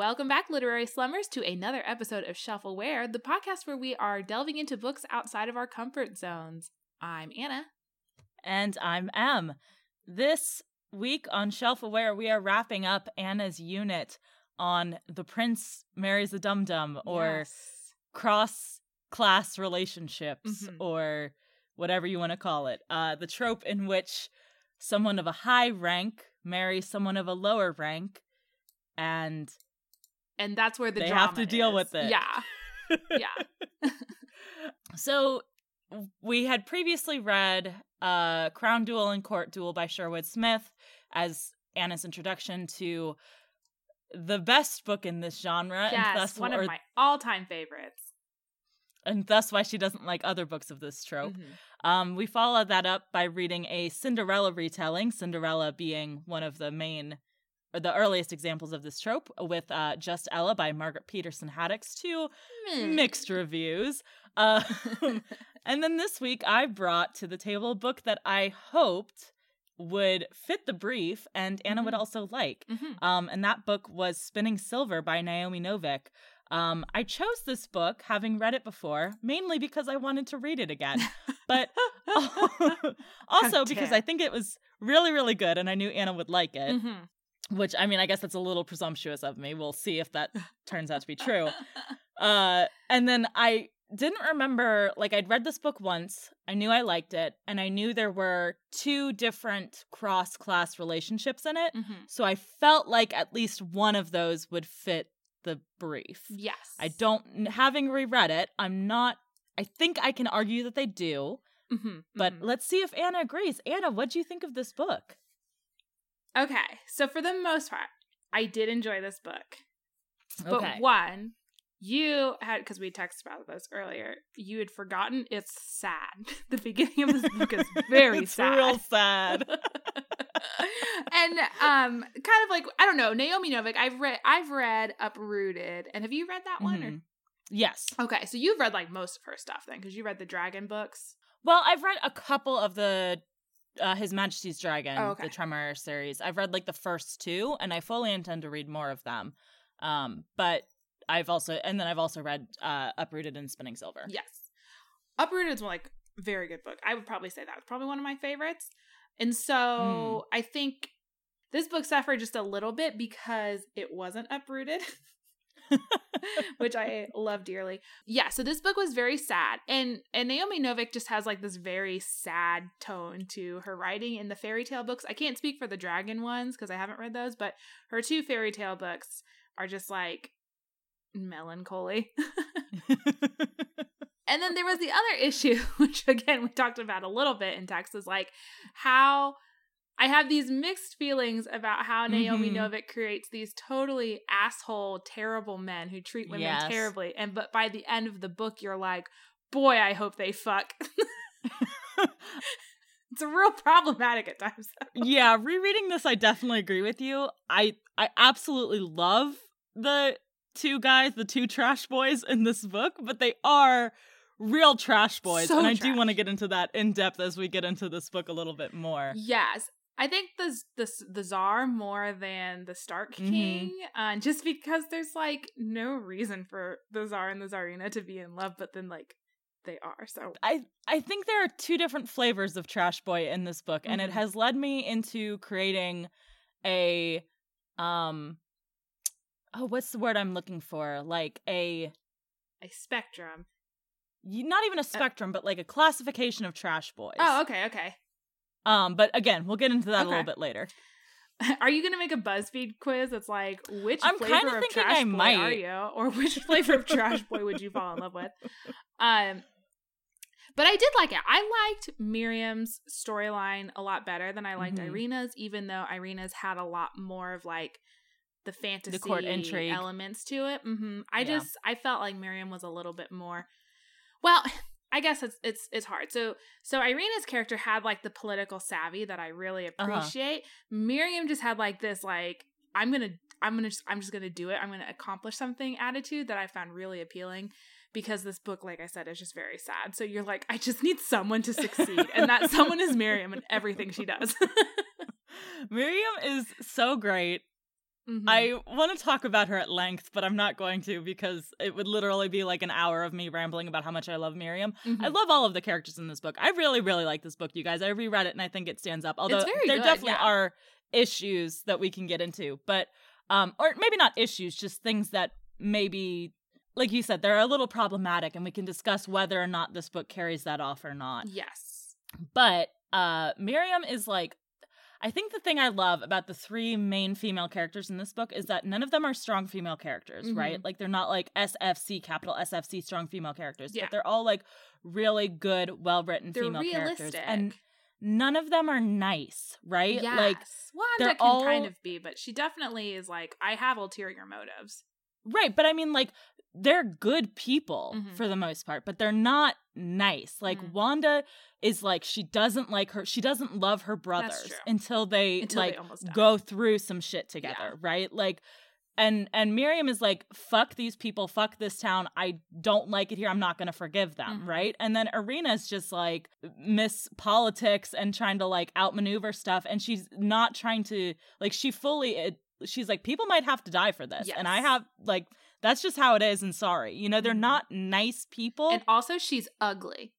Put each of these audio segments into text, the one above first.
Welcome back, literary slummers, to another episode of Shelfaware, the podcast where we are delving into books outside of our comfort zones. I'm Anna. And I'm Em. This week on Shelfaware, we are wrapping up Anna's unit on The Prince Marries a Dum Dum or Yes. cross class relationships Mhm. or whatever you want to call it. Uh, the trope in which someone of a high rank marries someone of a lower rank and And that's where the They have to deal is. with it. Yeah. Yeah. so we had previously read uh crown duel and court duel by sherwood smith as anna's introduction to the best book in this genre and yes. thus One of my all time favorites. and thus why she doesn't like other books of this trope Mhm. um we followed that up by reading a cinderella retelling cinderella being one of the main the earliest examples of this trope with uh just ella by margaret peterson haddix to Hmm. mixed reviews. Um, and then this week, I brought to the table a book that I hoped would fit the brief and Anna would Mhm. also like. Mhm. Um, and that book was Spinning Silver by Naomi Novik. Um, I chose this book, having read it before, mainly because I wanted to read it again, but also because. I think it was really, really good, and I knew Anna would like it. Mhm. Which I mean, I guess that's a little presumptuous of me. We'll see if that turns out to be true. Uh, and then I didn't remember, like, I'd read this book once, I knew I liked it, and I knew there were two different cross class relationships in it. Mhm. So I felt like at least one of those would fit the brief. Yes. I don't, having reread it, I'm not, I think I can argue that they do, Mhm. but Mhm. let's see if Anna agrees. Anna, what do you think of this book? Okay, so for the most part, I did enjoy this book. But Okay. one, you had because we texted about this earlier. You had forgotten it's sad. The beginning of this book is very it's sad. real sad. and um, kind of like I don't know Naomi Novik. I've read I've read Uprooted, and have you read that one? Mhm. Yes. Or okay, so you've read like most of her stuff then, because you read the Dragon books. Well, I've read a couple of the uh, His Majesty's Dragon, Oh, okay. the Temeraire series. I've read like the first two, and I fully intend to read more of them. Um, but I've also, and then I've also read uh, Uprooted and Spinning Silver. Yes. Uprooted is like very good book. I would probably say that was probably one of my favorites. And so I think this book suffered just a little bit because it wasn't uprooted, which I love dearly. Yeah, so this book was very sad. And and Naomi Novik just has like this very sad tone to her writing in the fairy tale books. I can't speak for the dragon ones because I haven't read those, but her two fairy tale books are just like melancholy. And then there was the other issue, which again we talked about a little bit in text, is like how I have these mixed feelings about how Naomi Mhm. Novik creates these totally asshole, terrible men who treat women Yes. terribly. And but by the end of the book, you're like, boy, I hope they fuck. it's a real problematic at times. yeah, rereading this, I definitely agree with you. I I absolutely love the two guys, the two trash boys in this book, but they are real trash boys, So and I do want to get into that in depth as we get into this book a little bit more. Yes. I think the the the czar more than the Stark Mhm. King, uh, just because there's like no reason for the czar and the czarina to be in love, but then like they are. So I I think there are two different flavors of Trash Boy in this book, and it Mhm. has led me into creating a um oh what's the word I'm looking for? Like a a spectrum. not even a spectrum, but like a classification of trash boys. Oh, okay, okay. Um, but again, we'll get into that a little bit later. Are you gonna make a BuzzFeed quiz that's like which I'm flavor thinking trash I boy might. are you, or which flavor of trash boy would you fall in love with? Um, but I did like it. I liked Miriam's storyline a lot better than I liked Mhm. Irina's, even though Irina's had a lot more of like the fantasy court intrigue. elements to it. hmm I Yeah. just I felt like Miriam was a little bit more. Well, I guess it's it's it's hard. So so Irina's character had like the political savvy that I really Uh-huh. appreciate. Miriam just had like this like I'm gonna I'm gonna just, I'm just gonna do it. I'm gonna accomplish something attitude that I found really appealing because this book, like I said, is just very sad. So you're like, I just need someone to succeed, and that someone is Miriam and everything she does. Miriam is so great. Mhm. I want to talk about her at length, but I'm not going to because it would literally be like an hour of me rambling about how much I love Miriam. Mhm. I love all of the characters in this book. I really, really like this book, you guys. I reread it and I think it stands up. Although there good, definitely yeah. are issues that we can get into, but um, or maybe not issues, just things that maybe, like you said, they're a little problematic, and we can discuss whether or not this book carries that off or not. yes. But uh Miriam is like I think the thing I love about the three main female characters in this book is that none of them are strong female characters, Mhm. right? Like they're not like SFC capital SFC strong female characters, Yeah. but they're all like really good, well-written They're female characters and none of them are nice, right? Yes. Like Wanda they're can kind of be, but she definitely is like, I have ulterior motives. Right, but I mean, like, they're good people Mhm. for the most part, but they're not nice. Like, Mhm. Wanda is like, she doesn't like her, she doesn't love her brothers until they, Until like, die. go through some shit together, Yeah. right? Like, and and Miriam is like, fuck these people, fuck this town. I don't like it here. I'm not gonna forgive them, Mhm. right? And then Irina's just like miss politics and trying to like outmaneuver stuff, and she's not trying to like she fully it, she's like, people might have to die for this, and I have like that's just how it is. And sorry, you know, they're Mhm. not nice people. And also, she's ugly.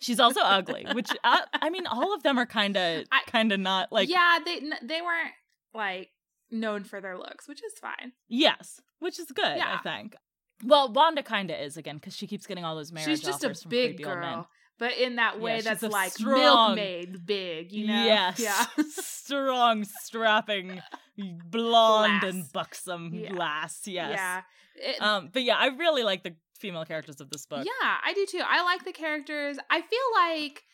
she's also ugly, which I, I mean, all of them are kind of kind of not like yeah, they n- they weren't like known for their looks, which is fine. Yes, which is good, yeah. I think. Well, Wanda kind of is again because she keeps getting all those marriage she's just a big creepy old men. girl, but in that way she's that's like strong- milkmaid big, you know? Yes, Yeah. strong, strapping, blonde and buxom Yeah. lass. Yes. Yeah. It- Um, but yeah, I really like the female characters of this book. Yeah, I do too. I like the characters. I feel like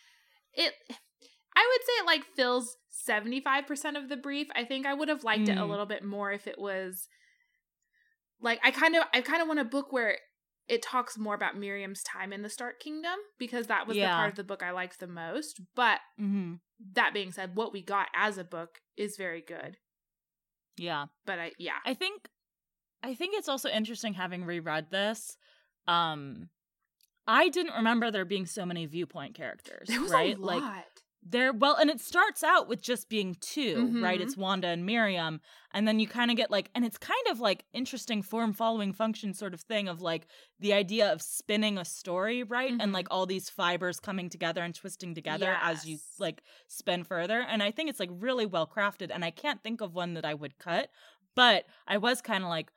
it I would say it like fills 75% of the brief. I think I would have liked it a Mm. little bit more if it was like I kind of I kind of want a book where it talks more about Miriam's time in the Stark Kingdom because that was the part of the book I liked the most. But hmm that being said, what we got as a book is very good. Yeah. But I yeah. I think I think it's also interesting having reread this. Um I didn't remember there being so many viewpoint characters. There was right? a Like there well and it starts out with just being 2 right Mhm. it's wanda and miriam and then you kind of get like and it's kind of like interesting form following function sort of thing of like the idea of spinning a story right Mhm. and like all these fibers coming together and twisting together as you like spin further and i think it's like really well crafted and i can't think of one that i would cut but i was kind of like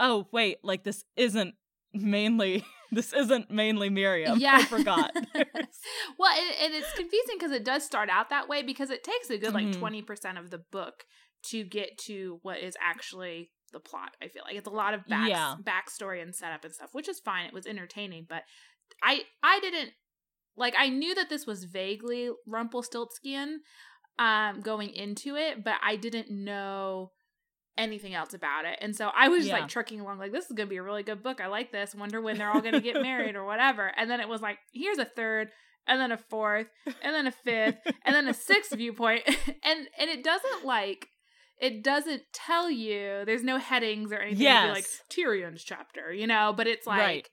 oh wait like this isn't mainly this isn't mainly miriam Yeah. i forgot well, and, and it's confusing because it does start out that way because it takes a good like Mhm. twenty percent of the book to get to what is actually the plot. I feel like it's a lot of back Yeah. backstory and setup and stuff, which is fine. It was entertaining, but I I didn't like I knew that this was vaguely Rumpelstiltskin um going into it, but I didn't know anything else about it. And so I was just Yeah. like trucking along like this is going to be a really good book. I like this. Wonder when they're all going to get married or whatever. And then it was like here's a third and then a fourth and then a fifth and then a sixth viewpoint and and it doesn't like it doesn't tell you there's no headings or anything be like Tyrion's chapter, you know, but it's like Right.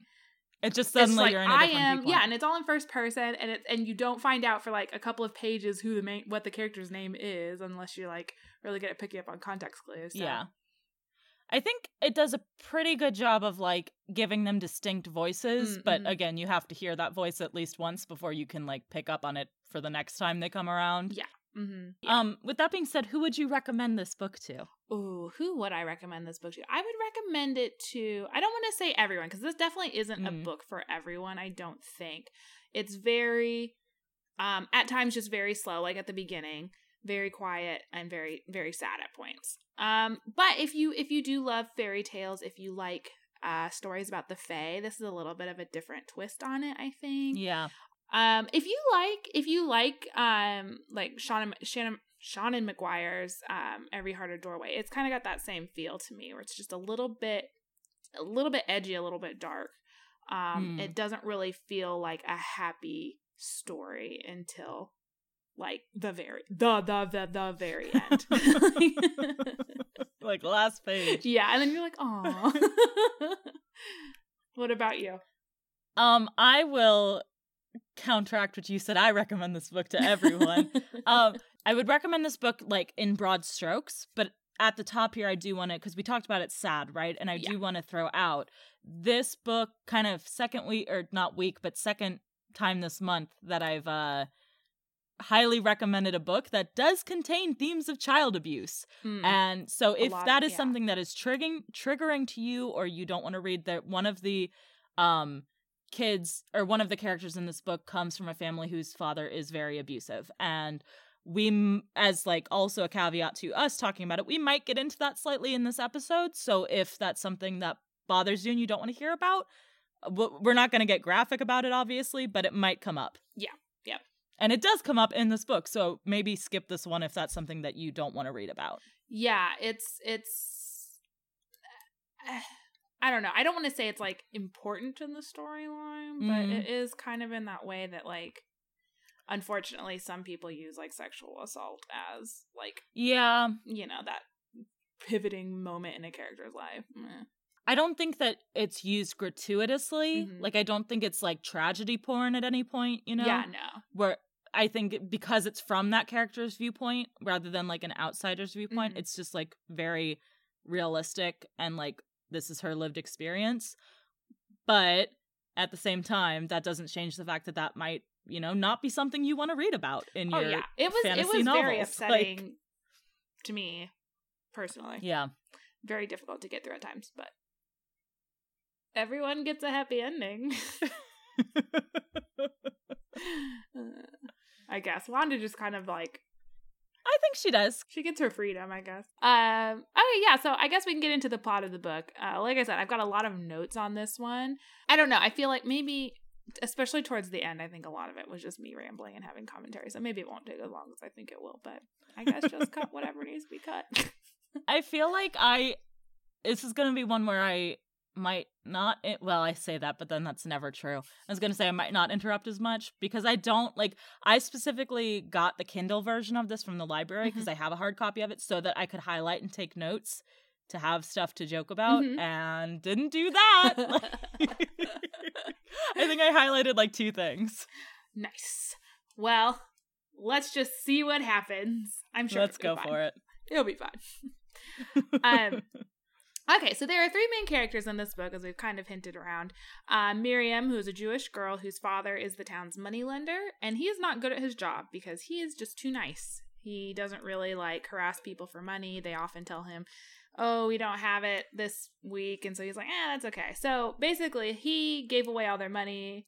It just suddenly like you're in a I am, viewpoint. yeah, and it's all in first person, and it's and you don't find out for like a couple of pages who the main what the character's name is unless you're like really good at picking up on context clues. so. Yeah. I think it does a pretty good job of like giving them distinct voices, but Mm-hmm. again, you have to hear that voice at least once before you can like pick up on it for the next time they come around. Yeah. Mm-hmm. Um, with that being said, who would you recommend this book to? Ooh, who would I recommend this book to? I would recommend it to. I don't want to say everyone because this definitely isn't a Mm. book for everyone. I don't think it's very, um, at times just very slow, like at the beginning, very quiet and very very sad at points. Um, but if you if you do love fairy tales, if you like uh stories about the fae, this is a little bit of a different twist on it. I think. Yeah. Um, if you like, if you like, um, like Shannon, Shannon, Seanan McGuire's, um, Every Heart a Doorway, it's kind of got that same feel to me, where it's just a little bit, a little bit edgy, a little bit dark. Um, Hmm. it doesn't really feel like a happy story until like the very, the the the the very end. like last page. yeah, and then you're like, oh. what about you? Um, I will counteract what you said. I recommend this book to everyone. um, I would recommend this book like in broad strokes, but at the top here, I do want to, because we talked about it's sad, right? And I Yeah. do want to throw out this book, kind of second week, or not week, but second time this month that I've uh, highly recommended a book that does contain themes of child abuse. Mm. And so if lot- that is yeah. something that is triggering triggering to you or you don't want to read that one of the um kids or one of the characters in this book comes from a family whose father is very abusive and we as like also a caveat to us talking about it we might get into that slightly in this episode so if that's something that bothers you and you don't want to hear about we're not going to get graphic about it obviously but it might come up Yeah. yeah and it does come up in this book so maybe skip this one if that's something that you don't want to read about yeah, it's it's I don't know. I don't want to say it's like important in the storyline, but Mhm. it is kind of in that way that like unfortunately some people use like sexual assault as like, yeah you know, that pivoting moment in a character's life. Meh. I don't think that it's used gratuitously. Mhm. Like I don't think it's like tragedy porn at any point, you know? Yeah, no. Where I think because it's from that character's viewpoint rather than like an outsider's viewpoint, Mhm. it's just like very realistic and like this is her lived experience. But at the same time, that doesn't change the fact that that might, you know, not be something you want to read about in Oh your yeah. It was it fantasy was very novels, like- to me personally. Yeah. Very difficult to get through at times, but everyone gets a happy ending. I guess Wanda just kind of like I think she does. she gets her freedom. I guess. Um. Okay. Yeah. So I guess we can get into the plot of the book. Uh, like I said, I've got a lot of notes on this one. I don't know. I feel like maybe, especially towards the end, I think a lot of it was just me rambling and having commentary. So maybe it won't take as long as I think it will. But I guess just cut whatever needs to be cut. I feel like I this is going to be one where I might not well I say that but then that's never true. I was going to say I might not interrupt as much because I don't like I specifically got the Kindle version of this from the library because I have a hard copy of it so that I could highlight and take notes to have stuff to joke about Mhm. and didn't do that. I think I highlighted like two things. nice. Well, let's just see what happens. I'm sure. Let's go for it. It'll be fun. um okay so there are three main characters in this book as we've kind of hinted around uh, miriam who is a jewish girl whose father is the town's moneylender and he is not good at his job because he is just too nice he doesn't really like harass people for money they often tell him oh we don't have it this week and so he's like eh that's okay so basically he gave away all their money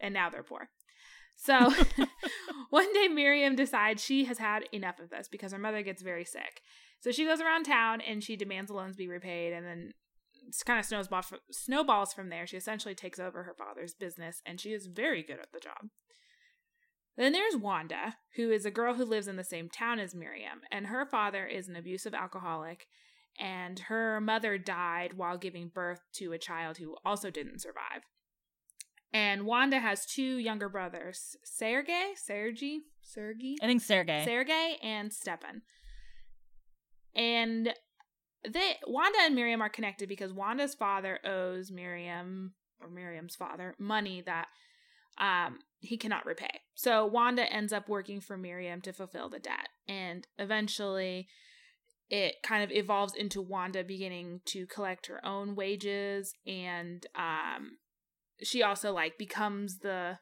and now they're poor so one day Miriam decides she has had enough of this because her mother gets very sick. So she goes around town and she demands the loans be repaid and then it's kind of snowballs from there. She essentially takes over her father's business and she is very good at the job. Then there's Wanda, who is a girl who lives in the same town as Miriam, and her father is an abusive alcoholic, and her mother died while giving birth to a child who also didn't survive. And Wanda has two younger brothers, Sergey, Sergey, Sergey, I think Sergey. Sergey and Stepan. And they Wanda and Miriam are connected because Wanda's father owes Miriam or Miriam's father money that um he cannot repay. So Wanda ends up working for Miriam to fulfill the debt. And eventually it kind of evolves into Wanda beginning to collect her own wages. And um she also like becomes the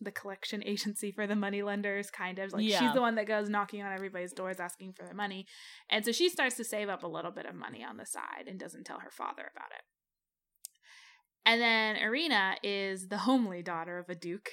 the collection agency for the money lenders kind of. Like she's the one that goes knocking on everybody's doors asking for their money. And so she starts to save up a little bit of money on the side and doesn't tell her father about it. And then Irina is the homely daughter of a duke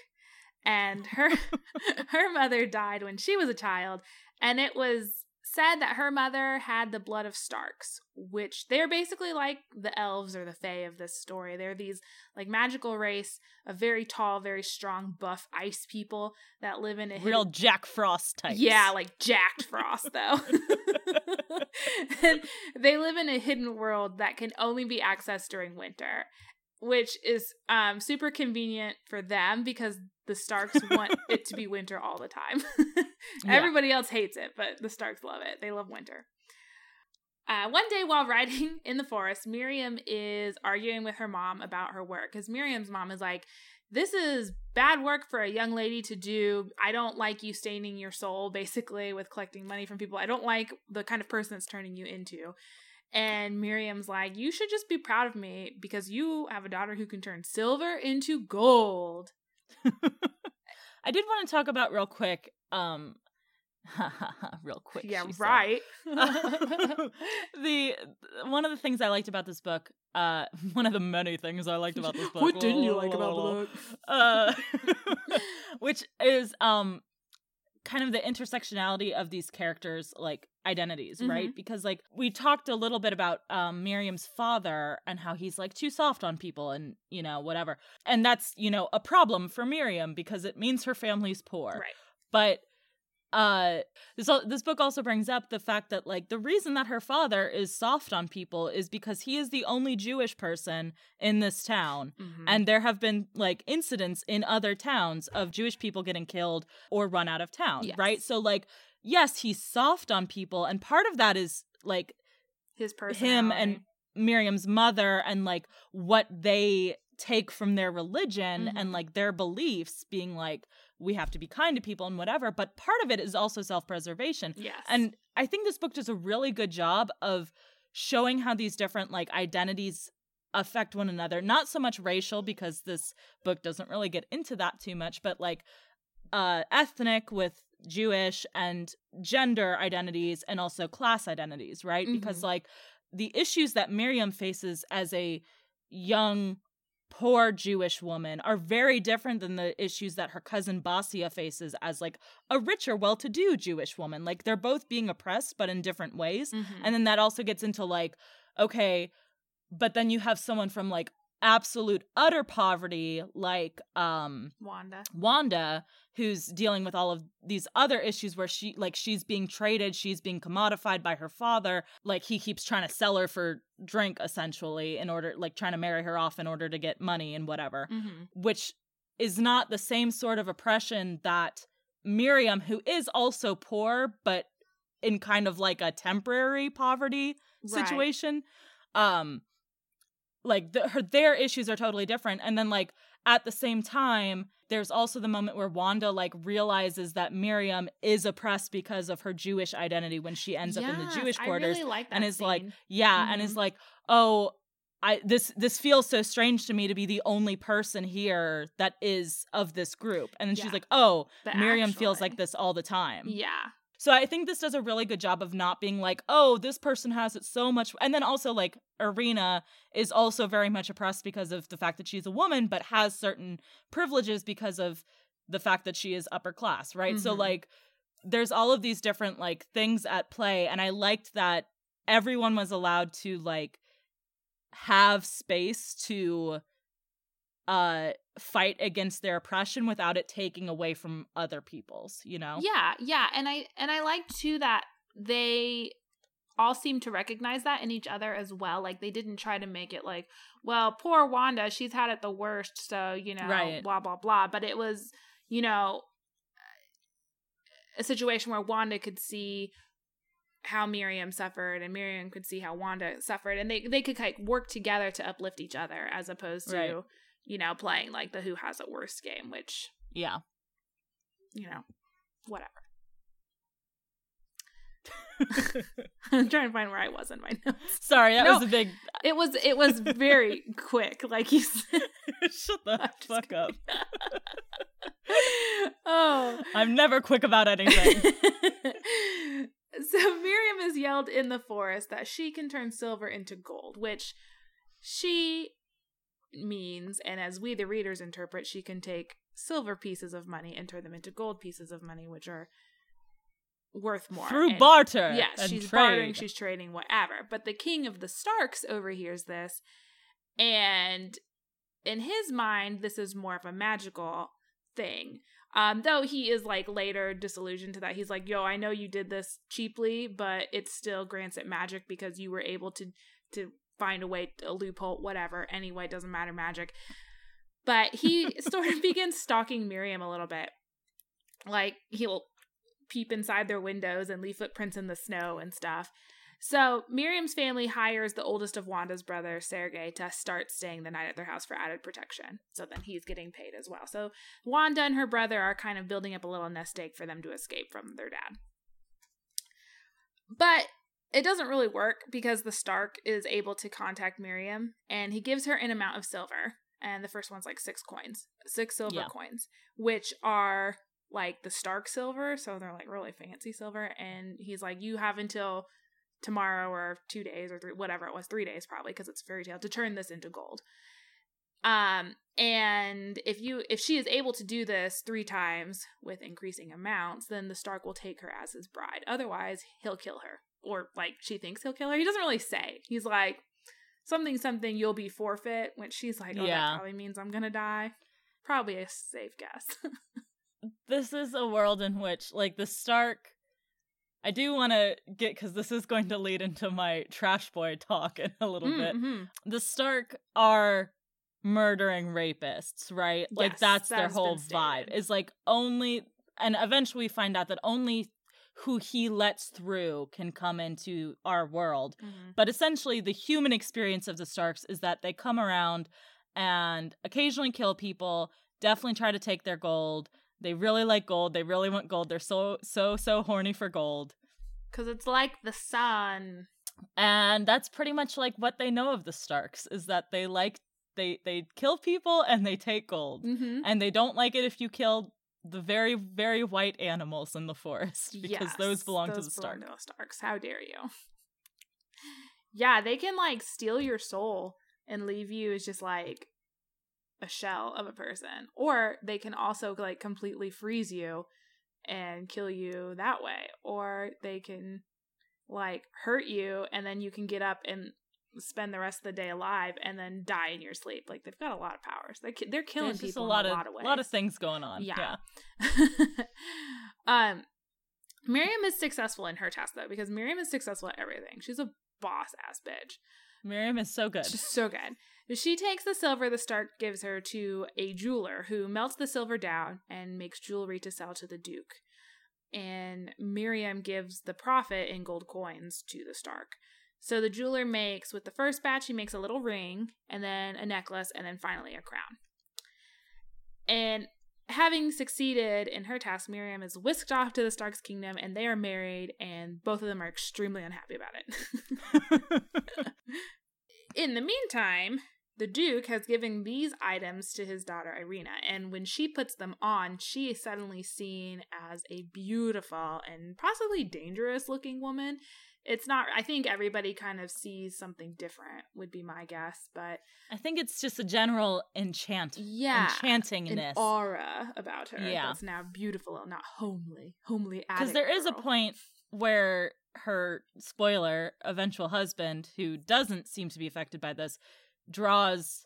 and her her mother died when she was a child and it was said that her mother had the blood of Starks, which they're basically like the elves or the fae of this story. They're these like magical race of very tall, very strong, buff ice people that live in a Real hidden- Jack Frost type yeah, like jacked frost though. and they live in a hidden world that can only be accessed during winter, which is um super convenient for them because the Starks want it to be winter all the time. Yeah. Everybody else hates it, but the Starks love it. They love winter. Uh, one day while riding in the forest, Miriam is arguing with her mom about her work because Miriam's mom is like, this is bad work for a young lady to do. I don't like you staining your soul basically with collecting money from people. I don't like the kind of person it's turning you into. And Miriam's like, You should just be proud of me because you have a daughter who can turn silver into gold. I did want to talk about real quick um real quick. Yeah, right. the one of the things I liked about this book, uh, one of the many things I liked about this book. what didn't you like about the book? Uh, which is um, kind of the intersectionality of these characters, like identities, mm-hmm. right? Because like we talked a little bit about um, Miriam's father and how he's like too soft on people and you know whatever, and that's you know a problem for Miriam because it means her family's poor, right? But uh this this book also brings up the fact that like the reason that her father is soft on people is because he is the only Jewish person in this town mm-hmm. and there have been like incidents in other towns of Jewish people getting killed or run out of town yes. right so like yes he's soft on people and part of that is like his person him and Miriam's mother and like what they take from their religion mm-hmm. and like their beliefs being like we have to be kind to people and whatever but part of it is also self-preservation. Yes. And i think this book does a really good job of showing how these different like identities affect one another not so much racial because this book doesn't really get into that too much but like uh ethnic with jewish and gender identities and also class identities right? Mm-hmm. because like the issues that miriam faces as a young poor Jewish woman are very different than the issues that her cousin Basia faces as like a richer, well-to-do Jewish woman. Like they're both being oppressed but in different ways. Mm-hmm. And then that also gets into like okay, but then you have someone from like absolute utter poverty like um Wanda. Wanda who's dealing with all of these other issues where she like she's being traded, she's being commodified by her father, like he keeps trying to sell her for drink essentially in order like trying to marry her off in order to get money and whatever, mm-hmm. which is not the same sort of oppression that Miriam who is also poor but in kind of like a temporary poverty situation um like the, her their issues are totally different and then like at the same time there's also the moment where Wanda like realizes that Miriam is oppressed because of her Jewish identity when she ends yes, up in the Jewish quarters really like and is scene. like yeah mm-hmm. and is mm-hmm. like oh I this this feels so strange to me to be the only person here that is of this group and then yeah. she's like oh but Miriam feels like this all the time yeah so I think this does a really good job of not being like, oh, this person has it so much. And then also, like, Irina is also very much oppressed because of the fact that she's a woman, but has certain privileges because of the fact that she is upper class, right? Mm-hmm. So, like, there's all of these different, like, things at play. And I liked that everyone was allowed to, like, have space to uh fight against their oppression without it taking away from other people's you know yeah yeah and i and i like too that they all seem to recognize that in each other as well like they didn't try to make it like well poor wanda she's had it the worst so you know right. blah blah blah but it was you know a situation where wanda could see how Miriam suffered and Miriam could see how Wanda suffered and they they could like work together to uplift each other as opposed to right you know, playing like the who has it worse game, which yeah, you know, whatever. I'm trying to find where I was in my notes. Sorry, that no, was a big. It was it was very quick, like you said. Shut the fuck up. oh, I'm never quick about anything. so Miriam is yelled in the forest that she can turn silver into gold, which she means, and as we, the readers, interpret, she can take silver pieces of money and turn them into gold pieces of money, which are worth more. Through and, barter. Yes, she's trade. bartering, she's trading, whatever. But the king of the Starks overhears this, and in his mind, this is more of a magical thing. Um, though he is like later disillusioned to that. He's like, yo, I know you did this cheaply, but it still grants it magic because you were able to to find a way, a loophole, whatever. Anyway, it doesn't matter magic. But he sort of begins stalking Miriam a little bit. Like he'll peep inside their windows and leave footprints in the snow and stuff. So Miriam's family hires the oldest of Wanda's brother, Sergei, to start staying the night at their house for added protection. So then he's getting paid as well. So Wanda and her brother are kind of building up a little nest egg for them to escape from their dad. But it doesn't really work because the Stark is able to contact Miriam and he gives her an amount of silver. And the first one's like six coins, six silver Yeah. coins, which are like the Stark silver. So they're like really fancy silver. And he's like, you have until tomorrow or two days or three, whatever it was, three days probably because it's fairy tale to turn this into gold. Um, and if you if she is able to do this three times with increasing amounts, then the Stark will take her as his bride. Otherwise, he'll kill her, or like she thinks he'll kill her. He doesn't really say. He's like something something you'll be forfeit. When she's like, oh, Yeah. that probably means I'm gonna die. Probably a safe guess. this is a world in which like the stark i do want to get because this is going to lead into my trash boy talk in a little bit Mhm. the stark are murdering rapists right like that's that their whole vibe is like only and eventually we find out that only who he lets through can come into our world Mhm. but essentially, the human experience of the Starks is that they come around and occasionally kill people, definitely try to take their gold. They really like gold. They really want gold. They're so, so, so horny for gold. Cause it's like the sun. And that's pretty much like what they know of the Starks is that they like they they kill people and they take gold. Mm-hmm. And they don't like it if you kill the very very white animals in the forest because those belong to the Stark. to the Starks. How dare you? yeah, they can like steal your soul and leave you as just like a shell of a person, or they can also like completely freeze you and kill you that way, or they can like hurt you and then you can get up and spend the rest of the day alive and then die in your sleep. Like they've got a lot of powers. They ki- they're killing There's people a lot in a of lot of ways. A lot of things going on. Yeah. yeah. um, Miriam is successful in her task though because Miriam is successful at everything. She's a boss ass bitch. Miriam is so good. She's so good. She takes the silver the Stark gives her to a jeweler who melts the silver down and makes jewelry to sell to the Duke. And Miriam gives the profit in gold coins to the Stark. So the jeweler makes, with the first batch, he makes a little ring, and then a necklace, and then finally a crown. And having succeeded in her task, Miriam is whisked off to the Stark's kingdom, and they are married, and both of them are extremely unhappy about it. In the meantime, the Duke has given these items to his daughter Irina, and when she puts them on, she is suddenly seen as a beautiful and possibly dangerous looking woman. It's not, I think everybody kind of sees something different, would be my guess, but I think it's just a general enchant, yeah. An enchantingness. aura about her Yeah. that's now beautiful, not homely, homely. Because Because there is a point where her spoiler, eventual husband, who doesn't seem to be affected by this, draws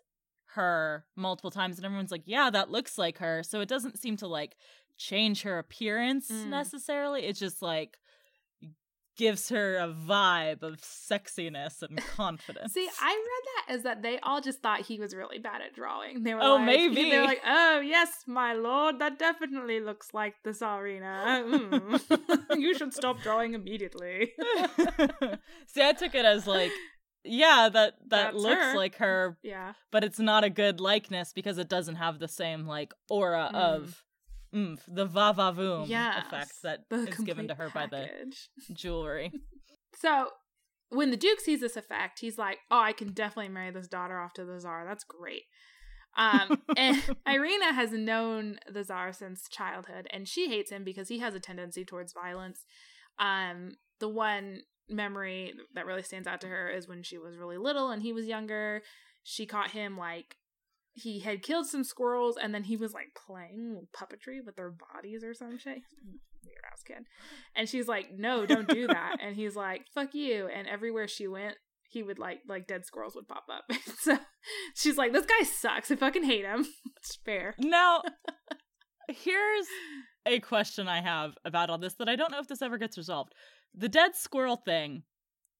her multiple times, and everyone's like, "Yeah, that looks like her." So it doesn't seem to like change her appearance Mm. necessarily. it's just like gives her a vibe of sexiness and confidence. See, I read that as that they all just thought he was really bad at drawing. They were Oh, like, maybe. they were like, "Oh yes, my lord, that definitely looks like the Tsarina. Mm. you should stop drawing immediately." See, I took it as like, yeah, that that That's looks her. like her, yeah, but it's not a good likeness because it doesn't have the same like aura Mm. of oomph, the va va voom Yes, effect that the is given to her complete by the jewelry. So when the Duke sees this effect, he's like, "Oh, I can definitely marry this daughter off to the Tsar. That's great." Um, and Irina has known the Tsar since childhood, and she hates him because he has a tendency towards violence. Um, the one memory that really stands out to her is when she was really little and he was younger. She caught him like he had killed some squirrels, and then he was like playing puppetry with their bodies or some shit. Weird ass kid. And she's like, "No, don't do that." and he's like, "Fuck you!" And everywhere she went, he would like like dead squirrels would pop up. so she's like, "This guy sucks. I fucking hate him." it's fair. Now, here's a question I have about all this that I don't know if this ever gets resolved. The dead squirrel thing,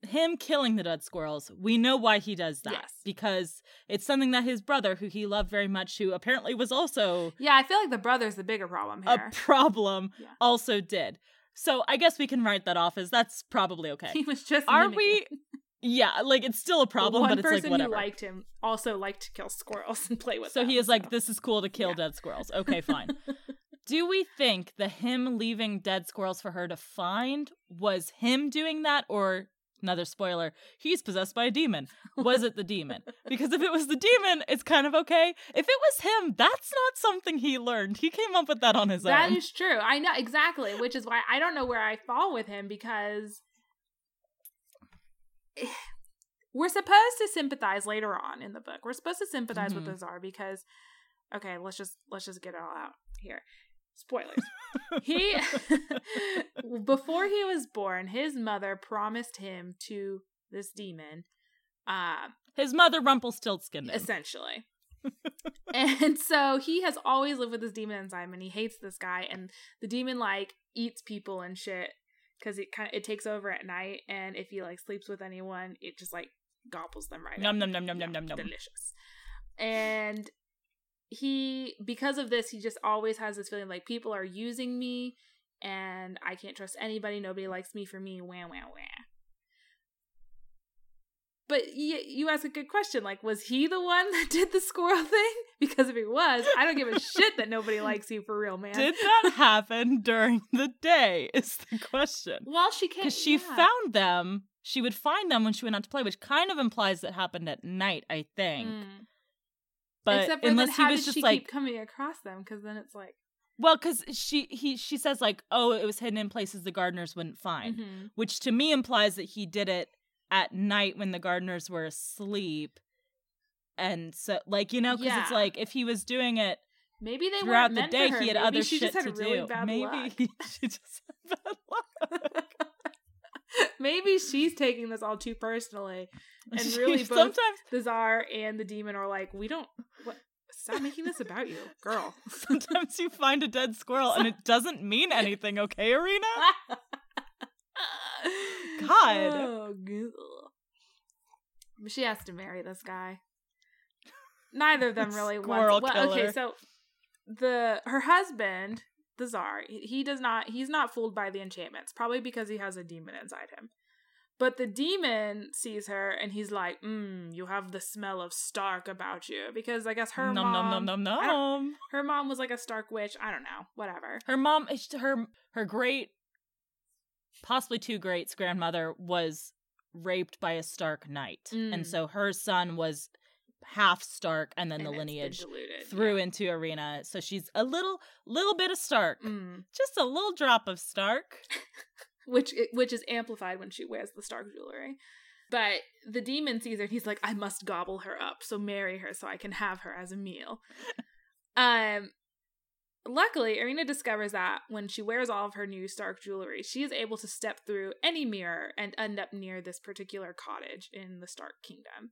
him killing the dead squirrels, we know why he does that. Yes. Because it's something that his brother, who he loved very much, who apparently was also Yeah, I feel like the brother's the bigger problem here. a problem, Yeah. also did. So I guess we can write that off as that's probably okay. He was just. Are mimicking. we? Yeah, like it's still a problem, one but it's person like whatever. who liked him also liked to kill squirrels and play with so them. he is like, so- this is cool to kill Yeah. dead squirrels. Okay, fine. Do we think the him leaving dead squirrels for her to find was him doing that or another spoiler, he's possessed by a demon. Was it the demon? Because if it was the demon, it's kind of okay. If it was him, that's not something he learned. He came up with that on his That own. That is true. I know exactly, which is why I don't know where I fall with him because we're supposed to sympathize later on in the book. We're supposed to sympathize Mhm. with the czar because okay, let's just let's just get it all out here. Spoilers. he before he was born, his mother promised him to this demon uh his mother Rumpelstiltskin. essentially. and so he has always lived with this demon inside him, and he hates this guy. And the demon like eats people and shit because it kind of it takes over at night. And if he like sleeps with anyone, it just like gobbles them right. Nom up. nom nom nom nom nom nom. Delicious. And he because of this, he just always has this feeling like people are using me, and I can't trust anybody. Nobody likes me for me. Wah wah wah. But you, you ask a good question. Like, was he the one that did the squirrel thing? Because if he was, I don't give a shit that nobody likes you for real, man. Did that happen during the day? Is the question. well, she can't. Because she yeah. found them, she would find them when she went out to play, which kind of implies that happened at night, I think. Mm. But Except unless then he how was just she like, keep coming across them? Because then it's like, well, because she he she says like, oh, it was hidden in places the gardeners wouldn't find, mhm. which to me implies that he did it at night when the gardeners were asleep. And so, like, you know, because it's like if he was doing it maybe they throughout the day, he had Maybe other shit just had to really do. Bad Maybe luck. she just had bad luck. Maybe she's taking this all too personally. And really both- sometimes The czar and the demon are like, we don't. What? Stop making this about you, girl. sometimes you find a dead squirrel and it doesn't mean anything. Okay, Irina. God. Oh. She has to marry this guy. Neither of them really Squirrel want. Well, okay, so the her husband, the czar, he, does not. He's not fooled by the enchantments, probably because he has a demon inside him. But the demon sees her and he's like, "Mm, you have the smell of Stark about you," because I guess her nom mom, nom nom nom. her mom was like a Stark witch. I don't know, whatever. Her mom, her her great, possibly two greats grandmother was raped by a Stark knight, Mm. and so her son was half Stark, and then And the lineage diluted, through yeah. into Irina. So she's a little little bit of Stark, Mm. just a little drop of Stark. which which is amplified when she wears the Stark jewelry. But the demon sees her and he's like, I must gobble her up, so marry her so I can have her as a meal. um luckily, Irina discovers that when she wears all of her new Stark jewelry, she is able to step through any mirror and end up near this particular cottage in the Stark kingdom.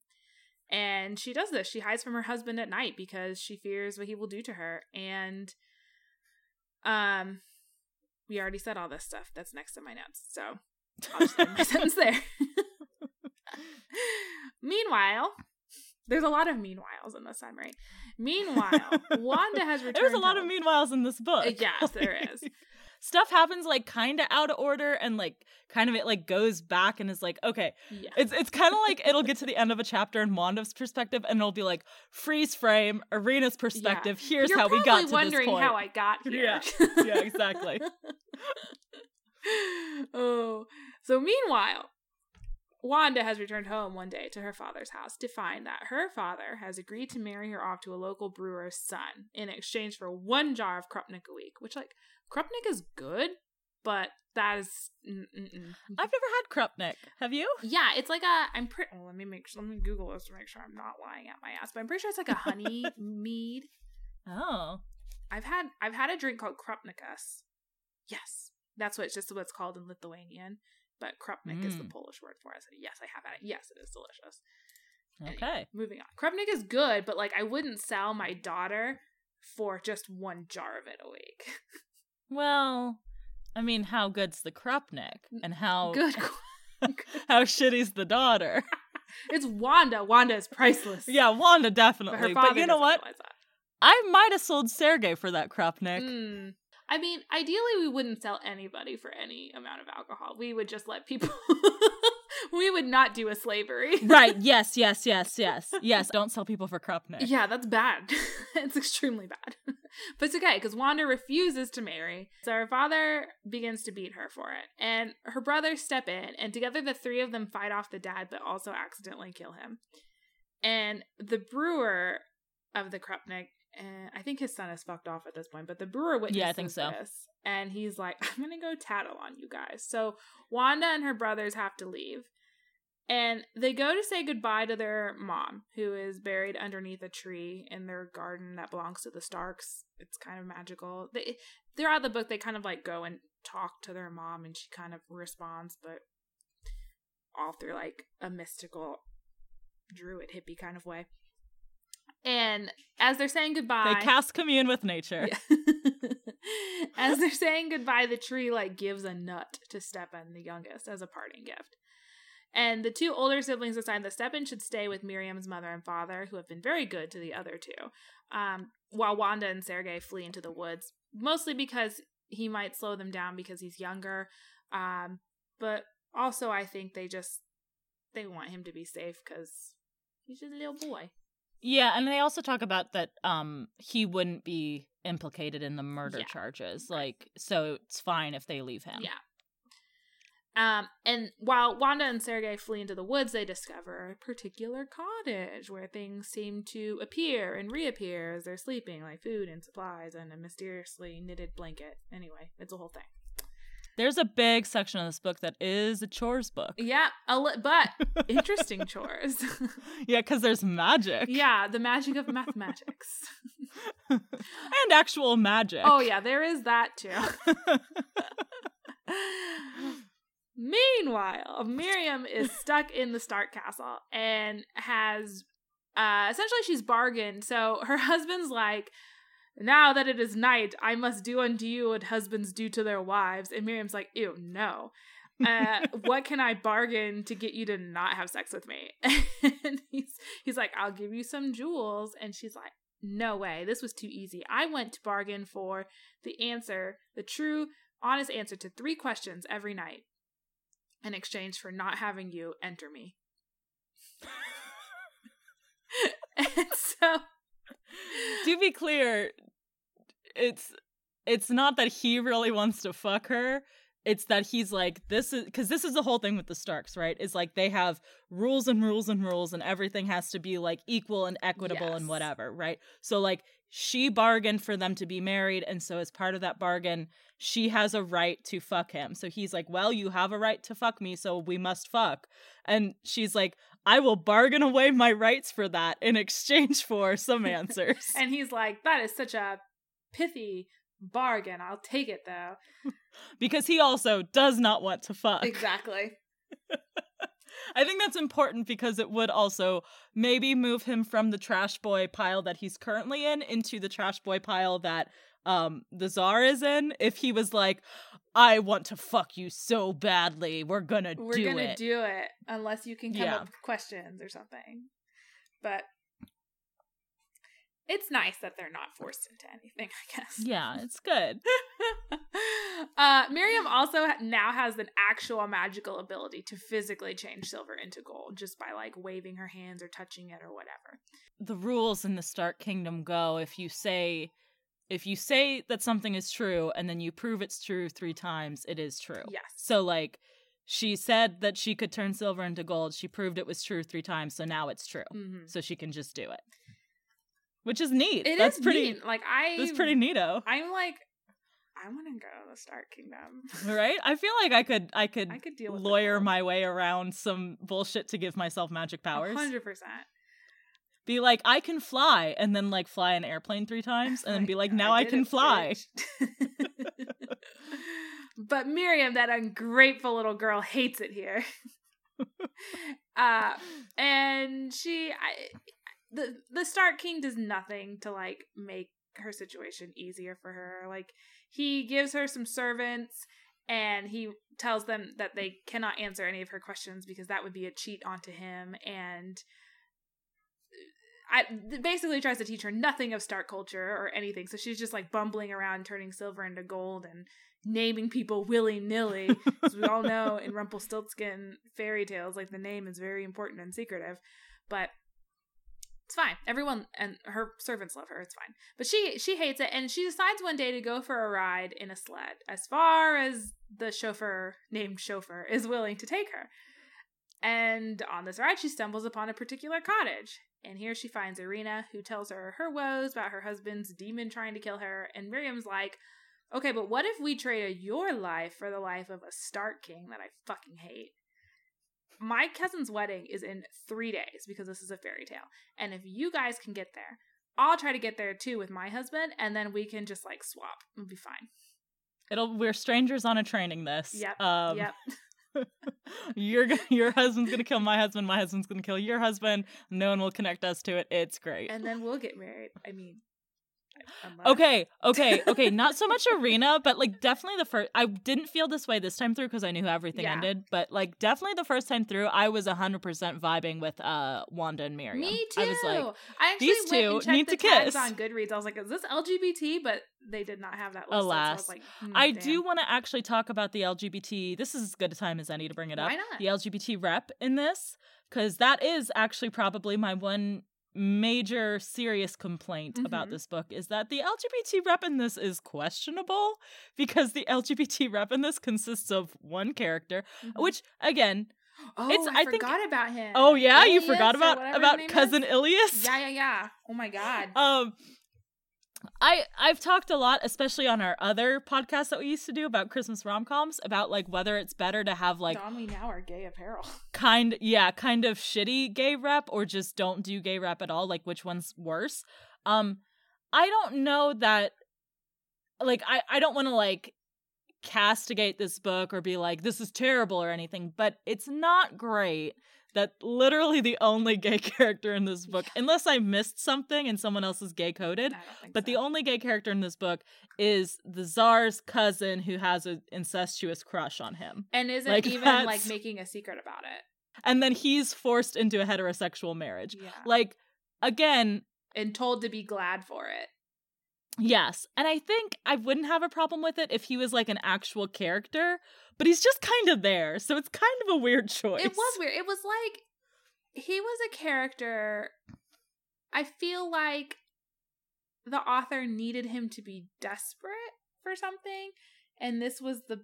And she does this. She hides from her husband at night because she fears what he will do to her. And um we already said all this stuff that's next in my notes. So I'll just end my sentence there. Meanwhile, there's a lot of meanwhiles in the summary. Meanwhile, Wanda has returned. There's a lot of meanwhiles in this book. Yes, there is. Stuff happens like kind of out of order and like kind of it like goes back and is like okay Yeah. it's it's kind of like it'll get to the end of a chapter in Wanda's perspective and it'll be like freeze frame Irina's perspective here's You're how we got to wondering this point how I got here. Yeah. Yeah, exactly. oh, so meanwhile, Wanda has returned home one day to her father's house to find that her father has agreed to marry her off to a local brewer's son in exchange for one jar of Krupnik a week. Which, like, Krupnik is good, but that is. Mm-mm-mm. I've never had Krupnik have you Yeah, it's like a. I'm pretty. Oh, let me make. Let me Google this to make sure I'm not lying at my ass. But I'm pretty sure it's like a honey mead. oh I've had I've had a drink called Krupnikas. Yes, that's what it's just what it's called in Lithuanian. But Krupnik is the Mm. Polish word for it. So yes, I have had it. Yes, it is delicious. Anyway, okay moving on. Krupnik is good, but like I wouldn't sell my daughter for just one jar of it a week. well I mean how good's the Krupnik and how Good. how shitty's the daughter it's Wanda. Wanda is priceless. yeah Wanda but definitely her but, you know what. I might have sold Sergey for that Krupnik Mm. I mean, ideally, we wouldn't sell anybody for any amount of alcohol. We would just let people. we would not do a slavery. right. Yes. Yes. Yes. Yes. Yes. Don't sell people for Krupnik. Yeah, that's bad. it's extremely bad. but it's okay because Wanda refuses to marry. So her father begins to beat her for it. And her brothers step in, and together the three of them fight off the dad, but also accidentally kill him. And the brewer of the Krupnik, and I think his son is fucked off at this point, but the brewer witnesses Yeah, I think so. this, and he's like, I'm gonna go tattle on you guys. So Wanda and her brothers have to leave. And they go to say goodbye to their mom, who is buried underneath a tree in their garden that belongs to the Starks. It's kind of magical. They throughout the book they kind of like go and talk to their mom and she kind of responds, but all through like a mystical druid hippie kind of way. And as they're saying goodbye, They cast commune with nature. yeah. As they're saying goodbye, the tree like gives a nut to Stepan, the youngest, as a parting gift. And the two older siblings decide that Stepan should stay with Miriam's mother and father, who have been very good to the other two, um, while Wanda and Sergei flee into the woods, mostly because he might slow them down because he's younger. Um, but also, I think they just they want him to be safe because he's just a little boy. Yeah, and they also talk about that um he wouldn't be implicated in the murder Yeah. charges. Like so it's fine if they leave him. Yeah. Um, and while Wanda and Sergei flee into the woods, they discover a particular cottage where things seem to appear and reappear as they're sleeping, like food and supplies and a mysteriously knitted blanket. Anyway, it's a whole thing. There's a big section of this book that is a chores book. Yeah, a li- but interesting chores. yeah, because there's magic. yeah, the magic of mathematics. and actual magic. Oh yeah, there is that too. Meanwhile, Miriam is stuck in the Stark castle and has uh essentially she's bargained. So her husband's like, now that it is night, I must do unto you what husbands do to their wives. And Miriam's like, ew, no. Uh, what can I bargain to get you to not have sex with me? And he's he's like, I'll give you some jewels. And she's like, no way. This was too easy. I went to bargain for the answer, the true, honest answer to three questions every night in exchange for not having you enter me. and so to be clear, it's it's not that he really wants to fuck her. It's that he's like this is because this is the whole thing with the Starks, right? Is like they have rules and rules and rules, and everything has to be like equal and equitable and whatever, right? So like she bargained for them to be married, and so as part of that bargain, she has a right to fuck him. So he's like, "Well, you have a right to fuck me, so we must fuck." And she's like, "I will bargain away my rights for that in exchange for some answers." and he's like, that is such a pithy bargain. I'll take it though. because he also does not want to fuck. Exactly. I think that's important because it would also maybe move him from the trash boy pile that he's currently in into the trash boy pile that um the czar is in if he was like I want to fuck you so badly. We're gonna do it. We're gonna do it unless you can come Yeah. up with questions or something. But it's nice that they're not forced into anything, I guess. yeah, it's good. uh, Miriam also now has an actual magical ability to physically change silver into gold just by like waving her hands or touching it or whatever. the rules in the Stark Kingdom go if you say if you say that something is true and then you prove it's true 3 times, it is true. Yes. So like she said that she could turn silver into gold. She proved it was true 3 times, so now it's true. Mhm. So she can just do it. Which is neat. It is That's pretty neat. Like I, That's pretty neato. I'm like, I want to go to the Stark Kingdom. Right? I feel like I could I could, I could deal lawyer my way around some bullshit to give myself magic powers. Hundred percent. Be like, I can fly, and then like fly an airplane three times, and then be like, now I, did can fly. but Miriam, that ungrateful little girl, hates it here. uh, and she, I, the the Stark King does nothing to like make her situation easier for her. Like he gives her some servants. And he tells them that they cannot answer any of her questions because that would be a cheat onto him. And uh, I, basically tries to teach her nothing of Stark culture or anything. So she's just like bumbling around, turning silver into gold and naming people willy nilly. As we all know in Rumpelstiltskin fairy tales, like the name is very important and secretive. But it's fine. Everyone and her servants love her. It's fine. But she she hates it, and she decides one day to go for a ride in a sled as far as the chauffeur named chauffeur is willing to take her. And on this ride, she stumbles upon a particular cottage. And here she finds Irina, who tells her her woes about her husband's demon trying to kill her. And Miriam's like, okay, but what if we traded your life for the life of a Stark King that I fucking hate? My cousin's wedding is in three days because this is a fairy tale. And if you guys can get there, I'll try to get there too with my husband, and then we can just like swap. It'll be fine. It'll we're strangers on a training this. Yep. Um, yep. your your husband's gonna kill my husband. My husband's gonna kill your husband. No one will connect us to it. It's great. And then we'll get married. I mean, Okay, okay, okay. Not so much Irina, but like definitely the first. I didn't feel this way this time through because I knew how everything Yeah. ended. But like definitely the first time through, I was hundred percent vibing with uh Wanda and Miriam. Me too. I was like, I actually these went two and checked need the to tags kiss. on Goodreads. I was like, "Is this LGBT?" But they did not have that listed. So I Alas. was like, hmm, I do want to actually talk about the LGBT. This is as good a time as any to bring it up. Why not? The LGBT rep in this, because that is actually probably my one major serious complaint about Mhm. this book is that the LGBT rep in this is questionable because the LGBT rep in this consists of one character, Mhm. which again, oh, it's- I, I think- forgot about him. oh yeah, you forgot about about cousin is? Ilias. Yeah, yeah, yeah. Oh my god. Um I I've talked a lot, especially on our other podcast that we used to do about Christmas rom coms, about like whether it's better to have like Don we now are gay apparel. kind yeah, kind of shitty gay rep or just don't do gay rep at all, like which one's worse. Um I don't know that like I, I don't want to like castigate this book or be like this is terrible or anything, but it's not great that literally the only gay character in this book, unless I missed something and someone else is gay coded, but the only gay character in this book is the czar's cousin who has an incestuous crush on him. and isn't like, even that's- like making a secret about it. And then he's forced into a heterosexual marriage. Yeah. Like, again, and told to be glad for it. Yes. And I think I wouldn't have a problem with it if he was like an actual character, but he's just kind of there. So it's kind of a weird choice. It was weird. It was like he was a character. I feel like the author needed him to be desperate for something, and this was the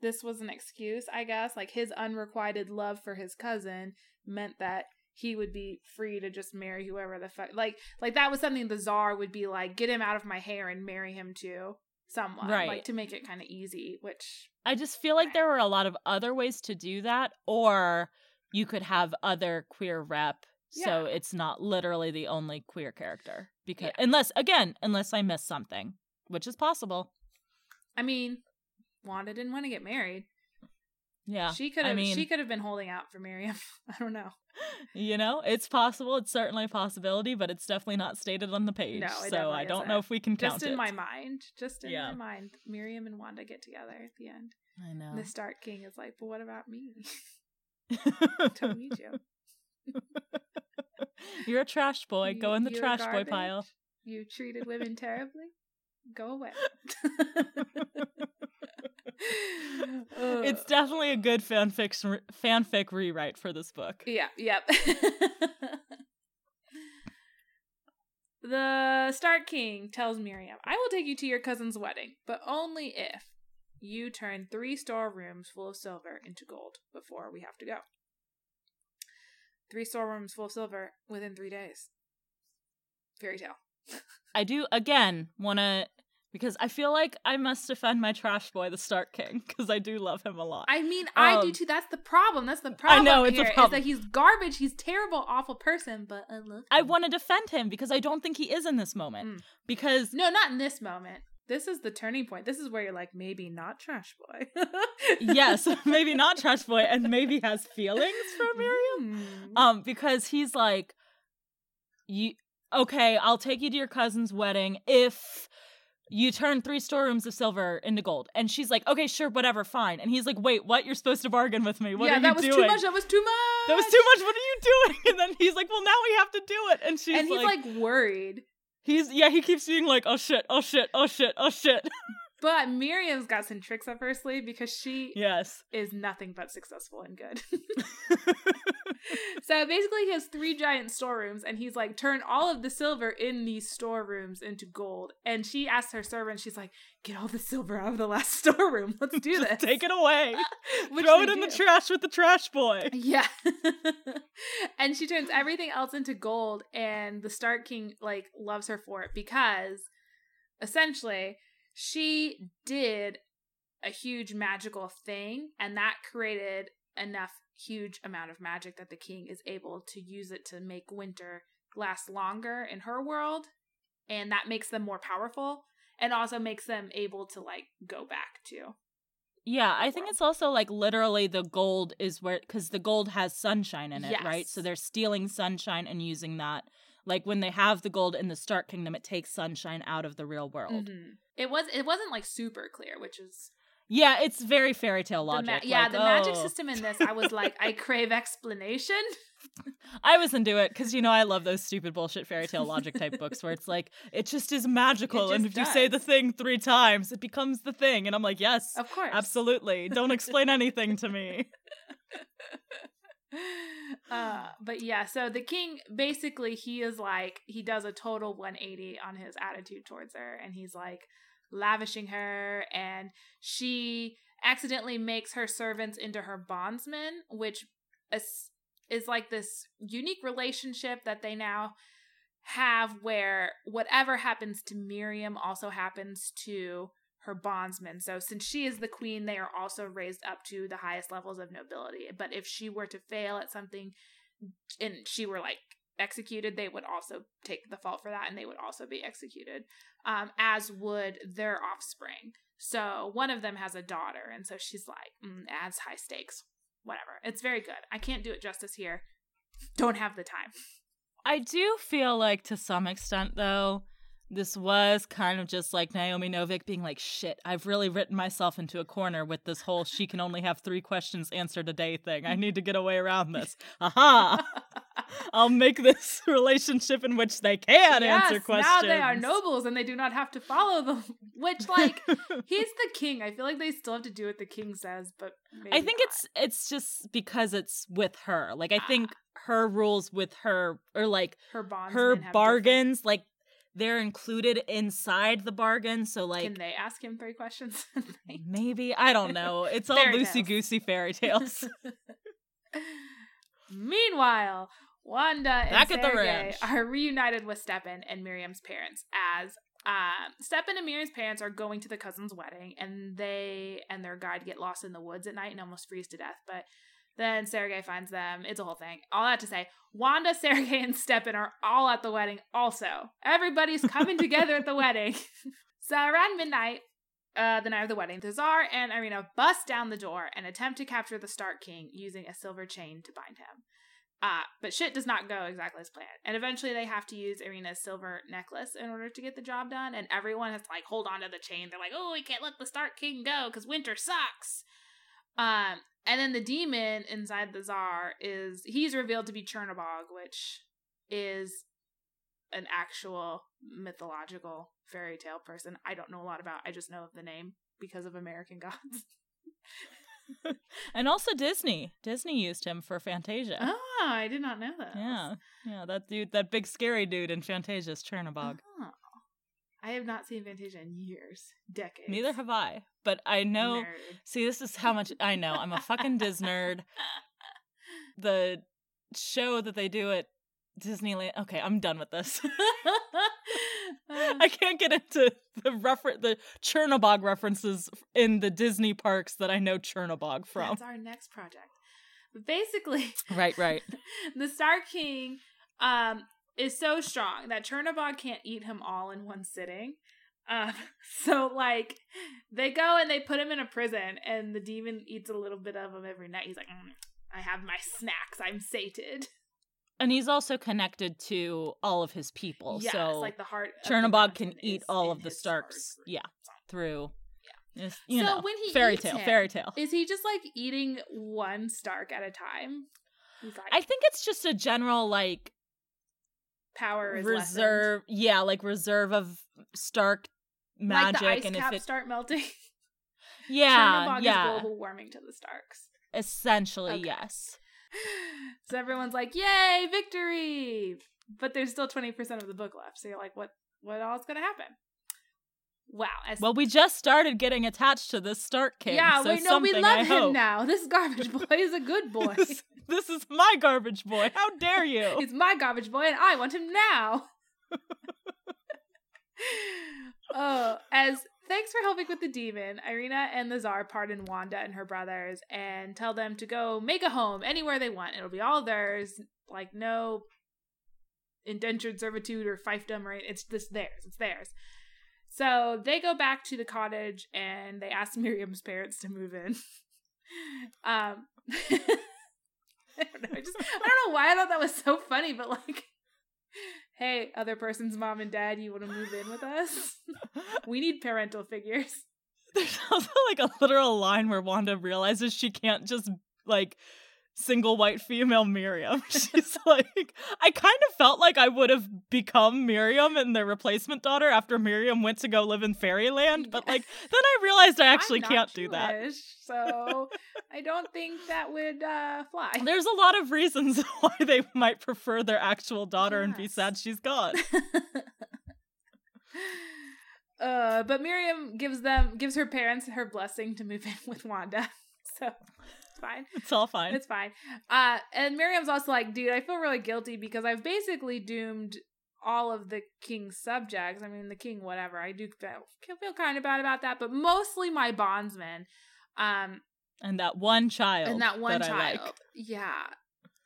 this was an excuse, I guess. Like his unrequited love for his cousin meant that he would be free to just marry whoever the fuck like like that was something the czar would be like get him out of my hair and marry him to someone Right. like to make it kind of easy which I just feel like there were a lot of other ways to do that, or you could have other queer rep. So it's not literally the only queer character. Because Yeah. unless again, unless I missed something, which is possible. I mean, Wanda didn't want to get married. Yeah. she could I have. mean- she could have been holding out for Miriam. I don't know. You know, it's possible. It's certainly a possibility, but it's definitely not stated on the page. No, it so I don't isn't. know if we can count Just in it. my mind. Just in Yeah. my mind. Miriam and Wanda get together at the end. I know. And the Stark King is like, but what about me? Don't need you. You're a trash boy. You- Go in the trash boy pile. You treated women terribly. Go away. Uh, it's definitely a good fanfic fanfic rewrite for this book. Yeah, yep. the Stark King tells Miriam, I will take you to your cousin's wedding, but only if you turn three storerooms full of silver into gold before we have to go. Three storerooms full of silver within three days. Fairy tale. I do again want to because I feel like I must defend my trash boy, the Stark King, because I do love him a lot. I mean, I do Um, too. That's the problem. That's the problem. know, it's a here, is problem. that he's garbage. He's terrible, awful person. But I love. I want to defend him because I don't think he is in this moment. Mm. Because No, not in this moment. This is the turning point. This is where you're like, maybe not trash boy. yes, maybe not trash boy, and maybe has feelings for Miriam. Hmm. Um, because he's like, you okay? I'll take you to your cousin's wedding if you turn three storerooms of silver into gold. And she's like, okay, sure, whatever, fine. And he's like, wait, what? You're supposed to bargain with me. What yeah, are you doing? Yeah, that was doing? too much. That was too much. That was too much. What are you doing? And then he's like, well, now we have to do it. And she's and he's like, worried. he's, yeah, he keeps being like, oh shit, oh shit, oh shit, oh shit. But Miriam's got some tricks up her sleeve because she yes. is nothing but successful and good. so basically, he has three giant storerooms, and he's like, turn all of the silver in these storerooms into gold. And she asks her servant, she's like, get all the silver out of the last storeroom. Let's do this. take it away. Throw it in the trash with the trash boy. Yeah. and she turns everything else into gold and the Stark King like loves her for it because essentially she did a huge magical thing and that created enough huge amount of magic that the king is able to use it to make winter last longer in her world and that makes them more powerful and also makes them able to like go back to Yeah, I think it's also like literally the gold is where because the gold has sunshine in it, right? So they're stealing sunshine and using that. Like when they have the gold in the Stark Kingdom, it takes sunshine out of the real world. Mhm. it was it wasn't like super clear which is Yeah, it's very fairy tale The logic. ma- yeah, like, the magic oh. system in this, I was like, I crave explanation. I was into it because you know I love those stupid bullshit fairy tale logic type books where it's like it just is magical, It and just if you say the thing three times, it becomes the thing, and I'm like, yes, Of course, absolutely. Don't explain anything to me. Uh, but yeah, so the king basically he is like he does a total 180 on his attitude towards her, and he's like lavishing her, and she accidentally makes her servants into her bondsmen, which is, is like this unique relationship that they now have where whatever happens to Miriam also happens to her bondsmen. So since she is the queen, they are also raised up to the highest levels of nobility. But if she were to fail at something and she were like executed, they would also take the fault for that and they would also be executed, um, as would their offspring. So one of them has a daughter, and so she's like, mm, adds high stakes. Whatever. It's very good. I can't do it justice here. Don't have the time. I do feel like to some extent though, this was kind of just like Naomi Novik being like, shit, I've really written myself into a corner with this whole she can only have three questions answered a day thing. I need to get away around this. Aha! I'll make this relationship in which they can answer questions. Now they are nobles and they do not have to follow them. Which, like, he's the king. I feel like they still have to do what the king says, but maybe I think not. it's it's just because it's with her. Like I think Ah. her rules with her or like her bonds. her bargains, like they're included inside the bargain. So like Can they ask him three questions? maybe I don't know. It's all loosey goosey fairy tales. Meanwhile, Wanda and Back at the Sergei ranch. are reunited with Stepan and Miriam's parents as um, Stepan and Miriam's parents are going to the cousin's wedding, and they and their guide get lost in the woods at night and almost freeze to death. But then Sergei finds them. It's a whole thing. All that to say, Wanda, Sergei, and Stepan are all at the wedding. Also, everybody's coming together at the wedding. so around midnight, uh, the night of the wedding, the Tsar and Irina bust down the door and attempt to capture the Stark King using a silver chain to bind him. Uh, but shit does not go exactly as planned. And eventually they have to use Irina's silver necklace in order to get the job done. And everyone has to like hold on to the chain. They're like, oh, we can't let the Stark King go because winter sucks. Um, and then the demon inside the czar is he's revealed to be Chernobog, which is an actual mythological fairy tale person. I don't know a lot about. I just know of the name because of American Gods. and also Disney. Disney used him for Fantasia. Oh, I did not know that. Yeah. Yeah, that dude that big scary dude in Fantasia's Chernobog. Oh. I have not seen Fantasia in years, decades. Neither have I. But I know Nerd. See, this is how much I know. I'm a fucking Disney nerd. The show that they do at Disneyland. Okay, I'm done with this. I can't get into the refer- the Chernobog references in the Disney parks that I know Chernobog from. That's our next project. But basically, Right, right. the Stark King um, is so strong that Chernobog can't eat him all in one sitting. Um, so like they go and they put him in a prison, and the demon eats a little bit of him every night. He's like, "Mm, I have my snacks. I'm sated. And he's also connected to all of his people. Yeah, so it's like the heart. Chernobog can eat all of the Starks. Yeah, through. Yeah. You So know, when he fairy tale, him, fairy tale. Is he just like eating one Stark at a time? Like I think it's just a general like power reserve. Yeah, like reserve of Stark lessened. Magic, like the ice and if it, start melting. yeah, Chernobog yeah, global warming to the Starks. essentially, Okay. yes. So everyone's like, "Yay, victory!" But there's still twenty percent of the book left. So you're like, "What? What all is going to happen?" Wow. As Well, we just started getting attached to this Stark king. yeah, so wait, no, we love I him hope. now. This garbage boy is a good boy. this, this is my garbage boy. How dare you? He's my garbage boy, and I want him now. Oh, as thanks for helping with the demon, Irina and the Tsar pardon Wanda and her brothers and tell them to go make a home anywhere they want. It'll be all theirs. Like no indentured servitude or fiefdom anything. It's just theirs. It's theirs. So they go back to the cottage and they ask Miriam's parents to move in. um I don't know. I just I don't know why I thought that was so funny, but like hey, other person's mom and dad, you want to move in with us? we need parental figures. There's also like a literal line where Wanda realizes she can't just like single white female Miriam. She's like, I kind of felt like I would have become Miriam and their replacement daughter after Miriam went to go live in fairyland, but like then I realized I actually can't do that. So I don't think that would uh, fly. There's a lot of reasons why they might prefer their actual daughter and be sad she's gone. uh, but Miriam gives them gives her parents her blessing to move in with Wanda. So it's fine. It's all fine. It's fine. Uh, and Miriam's also like, dude, I feel really guilty because I've basically doomed all of the king's subjects. I mean, the king, whatever. I do feel, feel kind of bad about that, but mostly my bondsmen. Um, and that one child. and that one I child. like. Yeah.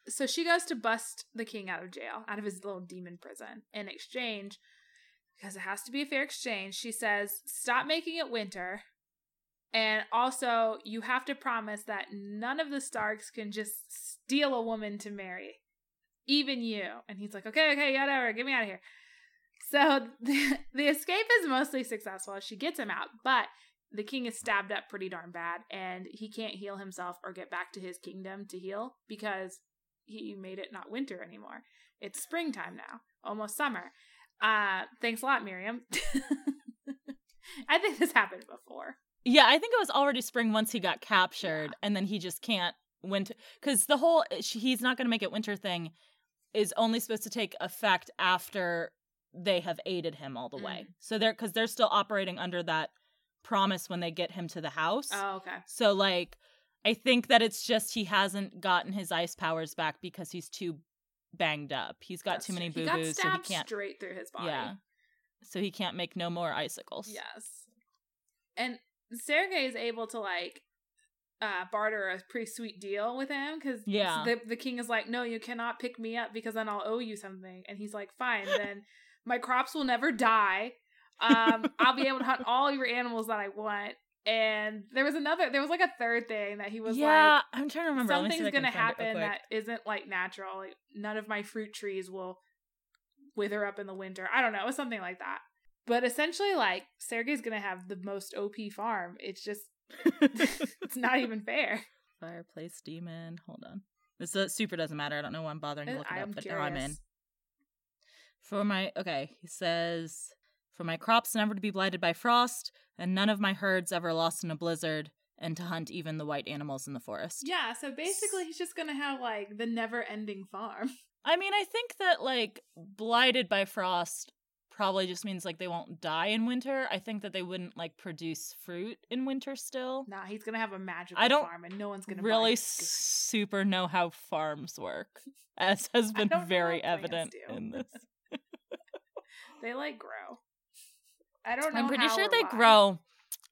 So she goes to bust the king out of jail, out of his little demon prison. In exchange, because it has to be a fair exchange, she says, stop making it winter. And also, you have to promise that none of the Starks can just steal a woman to marry, even you. And he's like, okay, okay, whatever, get me out of here. So the, the escape is mostly successful. She gets him out, but the king is stabbed up pretty darn bad, and he can't heal himself or get back to his kingdom to heal because he made it not winter anymore. It's springtime now, almost summer. Uh, thanks a lot, Miriam. I think this happened before. Yeah, I think it was already spring once he got captured, Yeah. and then he just can't winter because the whole he's not going to make it winter thing is only supposed to take effect after they have aided him all the way. Mm. So they're because they're still operating under that promise when they get him to the house. Oh, okay. So like, I think that it's just he hasn't gotten his ice powers back because he's too banged up. He's got That's too many boo boos, so he can't. straight through his body. Yeah, so he can't make no more icicles. Yes. And Sergei is able to like uh barter a pretty sweet deal with him because Yeah. the, the king is like, no, you cannot pick me up because then I'll owe you something. And he's like, fine, then my crops will never die. Um, I'll be able to hunt all your animals that I want. And there was another, there was like a third thing that he was yeah, like, I'm trying to remember. Let me see something's if I can gonna find it real happen that isn't like natural. Like none of my fruit trees will wither up in the winter. I don't know. It was something like that. But essentially, like Sergey's gonna have the most OP farm. It's just it's not even fair. Fireplace demon. Hold on. This uh, super doesn't matter. I don't know why I'm bothering to look it I'm up, but curious. now I'm in. For my okay, he says, for my crops never to be blighted by frost, and none of my herds ever lost in a blizzard, and to hunt even the white animals in the forest. Yeah. So basically, he's just gonna have like the never-ending farm. I mean, I think that like blighted by frost probably just means like they won't die in winter. I think that they wouldn't like produce fruit in winter still. Nah, he's gonna have a magical I don't farm, and no one's gonna really super know how farms work, as has been very evident in this. They like grow. I don't know. I'm pretty sure they grow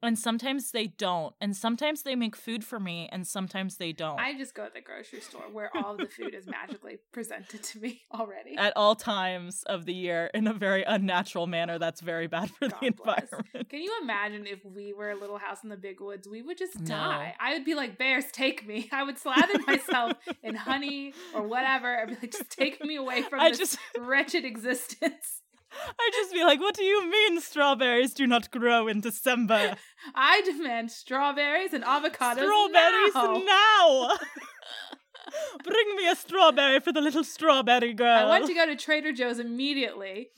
and sometimes they don't. And sometimes they make food for me, and sometimes they don't. I just go to the grocery store where all of the food is magically presented to me already. At all times of the year in a very unnatural manner that's very bad for God the bless. environment. Can you imagine if we were a little house in the big woods? We would just No. die. I would be like, bears, take me. I would slather myself in honey or whatever. I'd be like, just take me away from I this just wretched existence. I just be like, what do you mean strawberries do not grow in December? I demand strawberries and avocados. strawberries now. now. Bring me a strawberry for the little strawberry girl. I want to go to Trader Joe's immediately.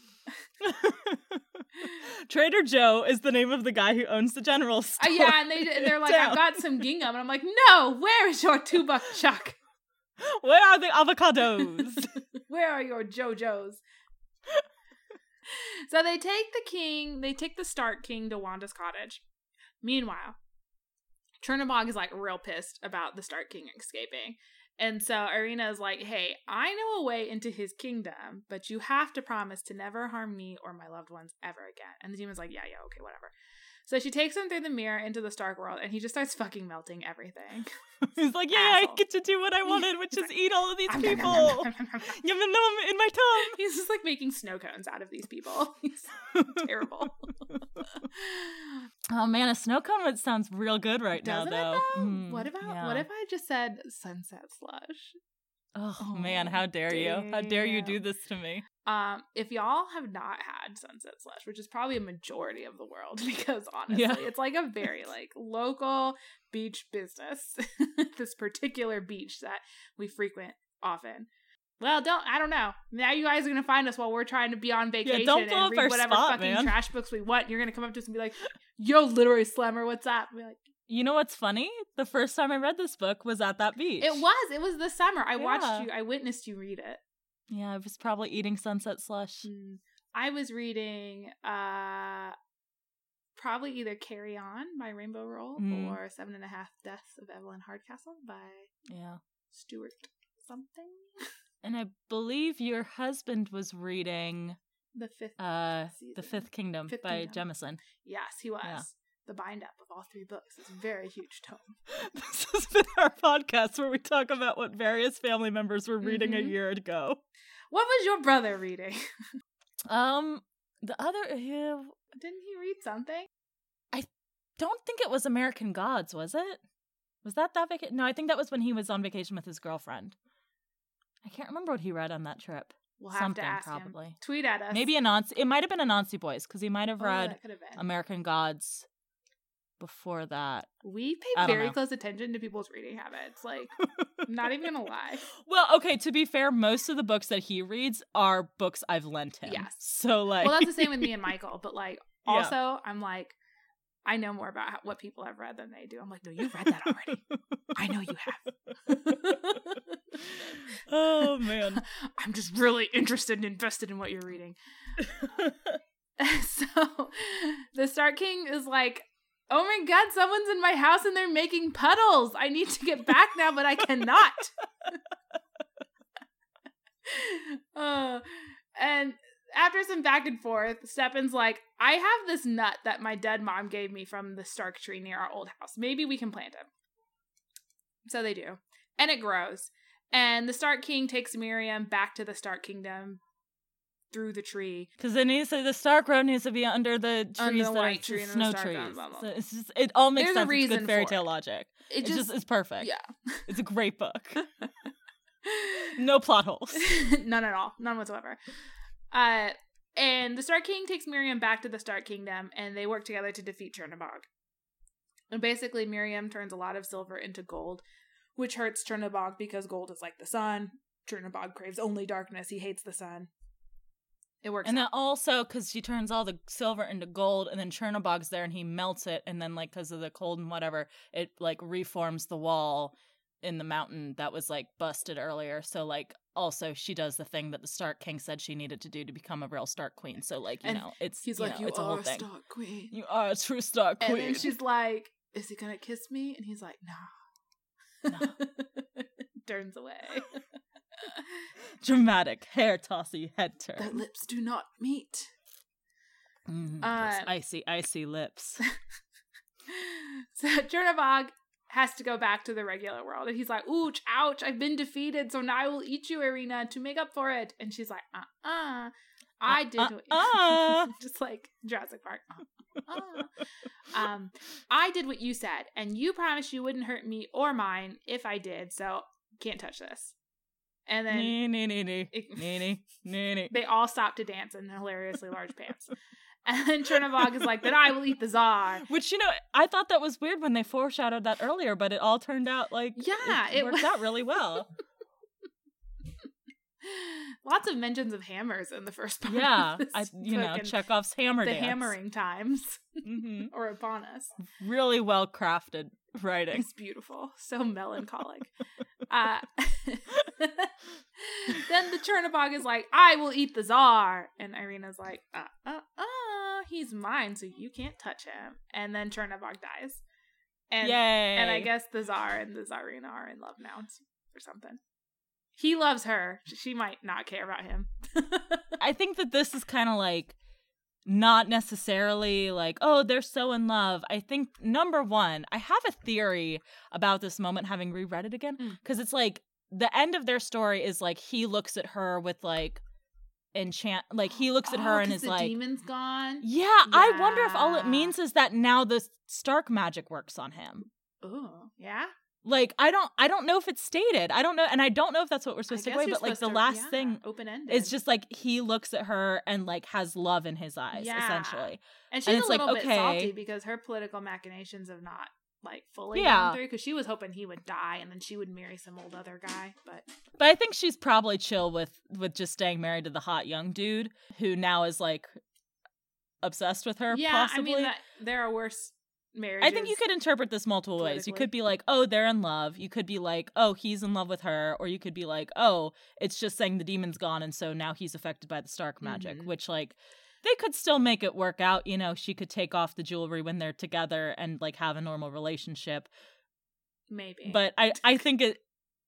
Trader Joe is the name of the guy who owns the general Uh, store. yeah, and they they're like. I've got some gingham, and I'm like, no, where is your two buck chuck? Where are the avocados? Where are your JoJo's? so they take the king, they take the Stark King to Wanda's cottage. Meanwhile, Chernobog is like real pissed about the Stark King escaping. And so Irina is like, hey, I know a way into his kingdom, but you have to promise to never harm me or my loved ones ever again. And the demon's like, yeah, yeah, okay, whatever. So she takes him through the mirror into the Stark world, and he just starts fucking melting everything. He's like, yeah, I get to do what I wanted, which is like, eat all of these people. Yum yum yum in my tongue. He's just like making snow cones out of these people. He's terrible. Oh man, a snow cone would sounds real good right Doesn't now, it though. though? Mm, what about yeah. what if I just said sunset slush? Oh, Oh, man, how dare you? How dare you do this to me? Um, if y'all have not had sunset slush, which is probably a majority of the world, because honestly, Yeah. it's like a very like local beach business. this particular beach that we frequent often. Well, don't I don't know. Now you guys are gonna find us while we're trying to be on vacation don't and read whatever spot, fucking man. trash books we want. You're gonna come up to us and be like, "Yo, literary slammer, what's up?" And be like, You know what's funny? The first time I read this book was at that beach. "It was. It was this summer. I watched you. I witnessed you read it." Yeah, I was probably eating sunset slush. Mm, I was reading uh probably either Carry On by Rainbow Rowell Mm. or Seven and a Half Deaths of Evelyn Hardcastle by Yeah. Stuart something. And I believe your husband was reading The fifth uh season. The Fifth Kingdom Fifth by Kingdom. Jemison. Yes, he was. Yeah. The bind up of all three books. It's a very huge tome. this has been our podcast where we talk about what various family members were reading a Mhm. year ago. What was your brother reading? Um the other uh, Didn't he read something? I don't think it was American Gods, was it? Was that that vacation? No, I think that was when he was on vacation with his girlfriend. I can't remember what he read on that trip. We'll Something probably. him. Tweet at us. Maybe Anansi. It might have been Anansi Boys because he might have Oh, read. American Gods before that. we pay very know. close attention to people's reading habits. Like, not even gonna lie. Well, okay. To be fair, most of the books that he reads are books I've lent him. Yes. So like, well, that's the same with me and Michael. But like, Yeah. also, I'm like, I know more about how, what people have read than they do. I'm like, no, you've read that already. I know you have. oh man. I'm just really interested and invested in what you're reading. so, the Stark King is like, oh my god, someone's in my house and they're making puddles. I need to get back now, but I cannot. uh, and after some back and forth, Stepan's like, I have this nut that my dead mom gave me from the Stark tree near our old house. Maybe we can plant it. So they do. And it grows. And the Stark King takes Miriam back to the Stark Kingdom through the tree. Because it needs to, the Stark Road needs to be under the trees Under the white tree the and the snow Stark trees. Road, blah, blah, So it's just, it all makes There's a sense. It's good fairy tale it. logic. It It just, just, is perfect. yeah. It's a great book. No plot holes. None at all. None whatsoever. Uh, and the Stark King takes Miriam back to the Stark Kingdom, and they work together to defeat Chernobog. And basically, Miriam turns a lot of silver into gold, which hurts Chernobog because gold is like the sun. Chernobog craves only darkness. He hates the sun. It works. And out. then also because she turns all the silver into gold, and then Chernobog's there, and he melts it, and then like because of the cold and whatever, it like reforms the wall in the mountain that was like busted earlier. So like also she does the thing that the Stark King said she needed to do to become a real Stark Queen. So like you And know it's He's you like, know, "You it's a are a thing. Stark Queen." You are a true Stark Queen. And then she's like, "Is he gonna kiss me?" And he's like, "No." No. Turns away. dramatic hair tossy head turn. turn. lips do not meet. Mm, Uh, those icy, icy lips. so Chernobog has to go back to the regular world. And he's like, Ouch, ouch, I've been defeated, so now I will eat you, Irina, to make up for it. And she's like, uh uh I did uh, what uh. just like Jurassic Park. Uh, uh. um, I did what you said, and you promised you wouldn't hurt me or mine if I did, so can't touch this. And then Nee, nee, nee, nee. it- Nee, nee, nee, nee. they all stop to dance in hilariously large pants. And then Chernobog is like, then I will eat the czar. Which you know, I thought that was weird when they foreshadowed that earlier, but it all turned out like Yeah, it, it worked wa- out really well. Lots of mentions of hammers in the first part. yeah, I you know Chekhov's hammer the dance. hammering times hmm are upon us. Really well crafted writing. It's beautiful, so melancholic. uh, then the Chernobog is like, "I will eat the czar," and Irina's like, "Uh, uh, uh, he's mine, so you can't touch him." And then Chernobog dies, and Yay! and I guess the czar and the czarina are in love now or something. He loves her. She might not care about him. I think that this is kind of like not necessarily like, oh, they're so in love. I think number one, I have a theory about this moment having reread it again Mm. because it's like the end of their story is like he looks at her with like enchant, like he looks at Oh, her and is the like, demon's gone. yeah, I wonder if all it means is that now the Stark magic works on him. Oh, yeah. Like I don't, I don't know if it's stated. I don't know, and I don't know if that's what we're supposed to away. But like the last thing open ended. it's just like he looks at her and like has love in his eyes Yeah. essentially and she's it's a like, little bit okay. salty because her political machinations have not like fully Yeah. gone through. Because she was hoping he would die and then she would marry some old other guy. But but i think she's probably chill with with just staying married to the hot young dude who now is like obsessed with her yeah, possibly I mean, that, there are worse marriages. I think you could interpret this multiple ways. You could be like, oh, they're in love. You could be like, oh, he's in love with her. Or you could be like, oh, it's just saying the demon's gone and so now he's affected by the Stark magic, Mhm. which, like, they could still make it work out. You know, she could take off the jewelry when they're together and, like, have a normal relationship. maybe, But I, I think it.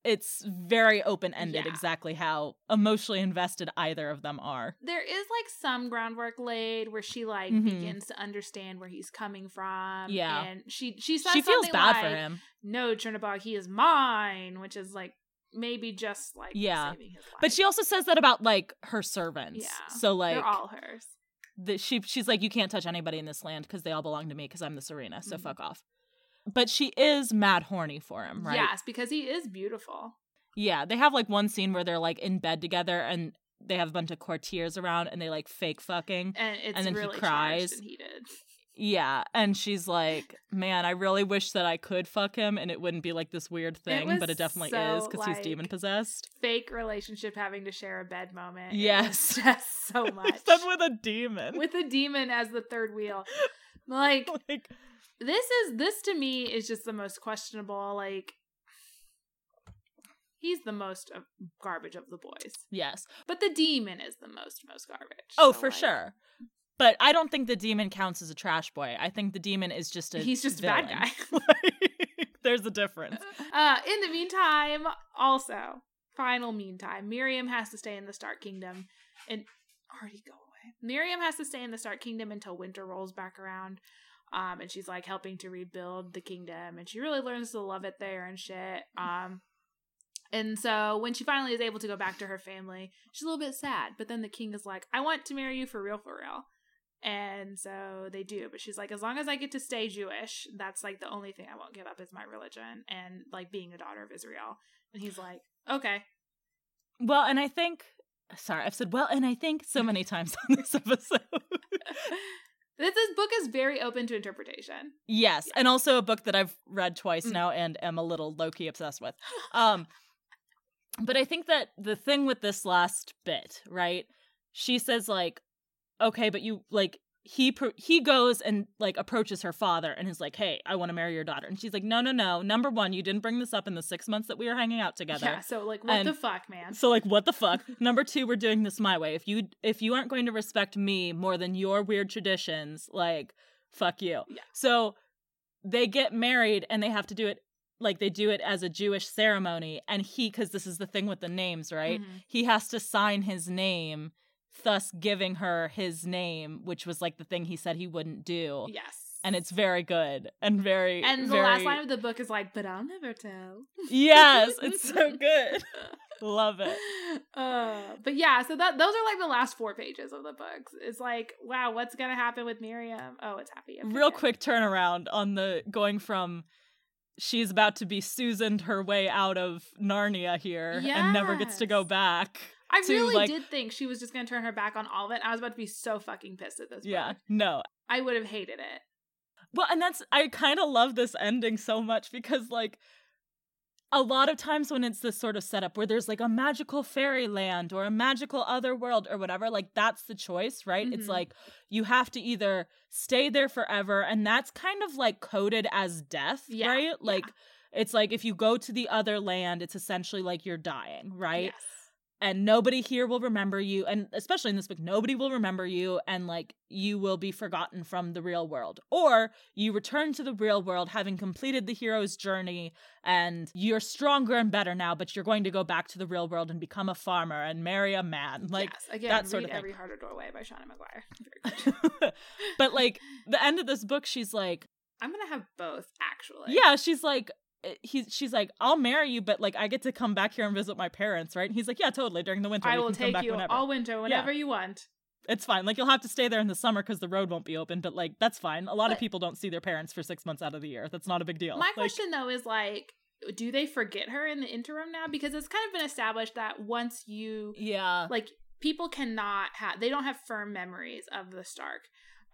It's very open ended, Yeah. exactly how emotionally invested either of them are. there is like some groundwork laid where she like Mhm. begins to understand where he's coming from. Yeah. and she she says She feels something bad for like, him. No, Chernobog, he is mine, which is like maybe just like Yeah. saving his life. But she also says that about like her servants. Yeah. So like they're all hers. that she she's like you can't touch anybody in this land because they all belong to me because I'm the czarina. So Mhm. fuck off. But she is mad horny for him, right? Yes, because he is beautiful. Yeah. They have like one scene where they're like in bed together and they have a bunch of courtiers around and they like fake fucking. And it's And then he cries. and heated. Yeah. And she's like, man, I really wish that I could fuck him and it wouldn't be like this weird thing, was but it definitely so, is because he's demon possessed. Fake relationship having to share a bed moment. It Yes. just so much. Except with a demon. with a demon as the third wheel. Like like, this is this to me is just the most questionable. Like he's the most of garbage of the boys, yes. but the demon is the most most garbage. Oh, So, for like, sure. But I don't think the demon counts as a trash boy. I think the demon is just a He's just a bad guy. Like, There's a difference. Uh, in the meantime, also final meantime, Miriam has to stay in the Stark Kingdom and already go away. Miriam has to stay in the Stark Kingdom until winter rolls back around. Um, and she's like helping to rebuild the kingdom, and she really learns to love it there and shit. Um, and so when she finally is able to go back to her family, she's a little bit sad. But then the king is like, "I want to marry you for real, for real." And so they do, but she's like, as long as I get to stay Jewish, that's like the only thing I won't give up is my religion and like being a daughter of Israel. And he's like, okay. Well, and I think sorry, I've said well, and I think so many times on this episode. This, this book is very open to interpretation. yes, and also a book that I've read twice Mm. now and am a little low key obsessed with. Um, but I think that the thing with this last bit, right? She says like, okay, but you like he pro- he goes and like approaches her father and is like, hey, I want to marry your daughter, and she's like, no, no, no. Number one, you didn't bring this up in the six months that we were hanging out together. Yeah, so like, what And- the fuck, man? So like what the fuck? Number 2 we're doing this my way. If you if you aren't going to respect me more than your weird traditions, like fuck you. Yeah. So they get married and they have to do it like they do it as a Jewish ceremony and he cuz this is the thing with the names, right? Mhm. He has to sign his name thus giving her his name, which was like the thing he said he wouldn't do. Yes. and it's very good and very And the very, last line of the book is like, "But I'll never tell." yes, it's so good. Love it. Uh, but yeah, so that those are like the last four pages of the books. It's like, wow, what's gonna happen with Miriam? Oh, it's happy. Real quick turnaround on the going from she's about to be Susaned her way out of Narnia here and never gets to go back. I to, really like- did think she was just gonna turn her back on all of it. I was about to be so fucking pissed at this. Yeah, no. I would have hated it. Well, and that's I kind of love this ending so much because like a lot of times when it's this sort of setup where there's like a magical fairyland or a magical other world or whatever, like that's the choice, right? It's Mhm. like you have to either stay there forever and that's kind of like coded as death, Yeah, right? yeah. Like it's like if you go to the other land, it's essentially like you're dying, right? Yes. And nobody here will remember you and especially in this book nobody will remember you and like you will be forgotten from the real world or you return to the real world having completed the hero's journey and you're stronger and better now but you're going to go back to the real world and become a farmer and marry a man like yes. again, that sort of thing. Every Heart a Doorway by Seanan McGuire. But like the end of this book she's like I'm gonna have both actually. yeah she's like Eh, he's she's like I'll marry you but like I get to come back here and visit my parents right and he's like yeah totally during the winter I will can come take you whenever all winter whenever you want. it's fine. Like you'll have to stay there in the summer because the road won't be open, but like that's fine. A lot of people don't see their parents for six months out of the year. That's not a big deal. My Like, question though is like, do they forget her in the interim now? Because it's kind of been established that once you yeah, like people cannot have they don't have firm memories of the Stark.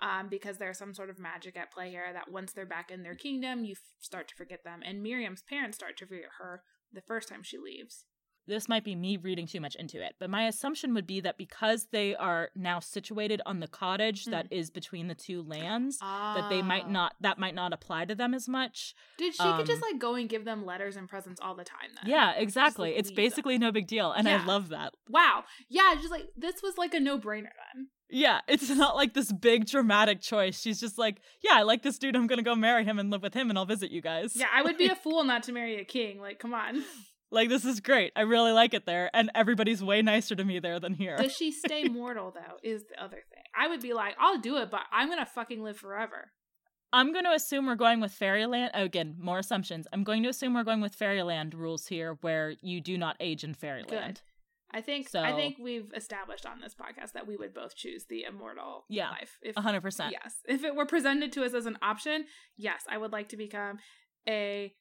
Um, because there's some sort of magic at play here that once they're back in their kingdom, you f- start to forget them. And Miryem's parents start to forget her the first time she leaves. this might be me reading too much into it, but my assumption would be that because they are now situated on the cottage that is between the two lands, that they might Ah. not that might not apply to them as much. Dude, she could just um, like go and give them letters and presents all the time. Then Yeah, exactly. like, It's leave them. basically no big deal, and Yeah. I love that. Wow. Yeah, just like this was like a no brainer then. Yeah, it's not like this big dramatic choice. She's just like, yeah, I like this dude. I'm gonna go marry him and live with him, and I'll visit you guys. Yeah, I would be a fool not to marry a king. Like, come on. Like this is great. I really like it there, and everybody's way nicer to me there than here. Does she stay mortal though? Is the other thing. I would be like, I'll do it, but I'm gonna fucking live forever. I'm going to assume we're going with Fairyland. Oh, again, more assumptions. I'm going to assume we're going with Fairyland rules here, where you do not age in Fairyland. I think I think we've established on this podcast that we would both choose the immortal Yeah, life. If A hundred percent. yes, if it were presented to us as an option, yes, I would like to become a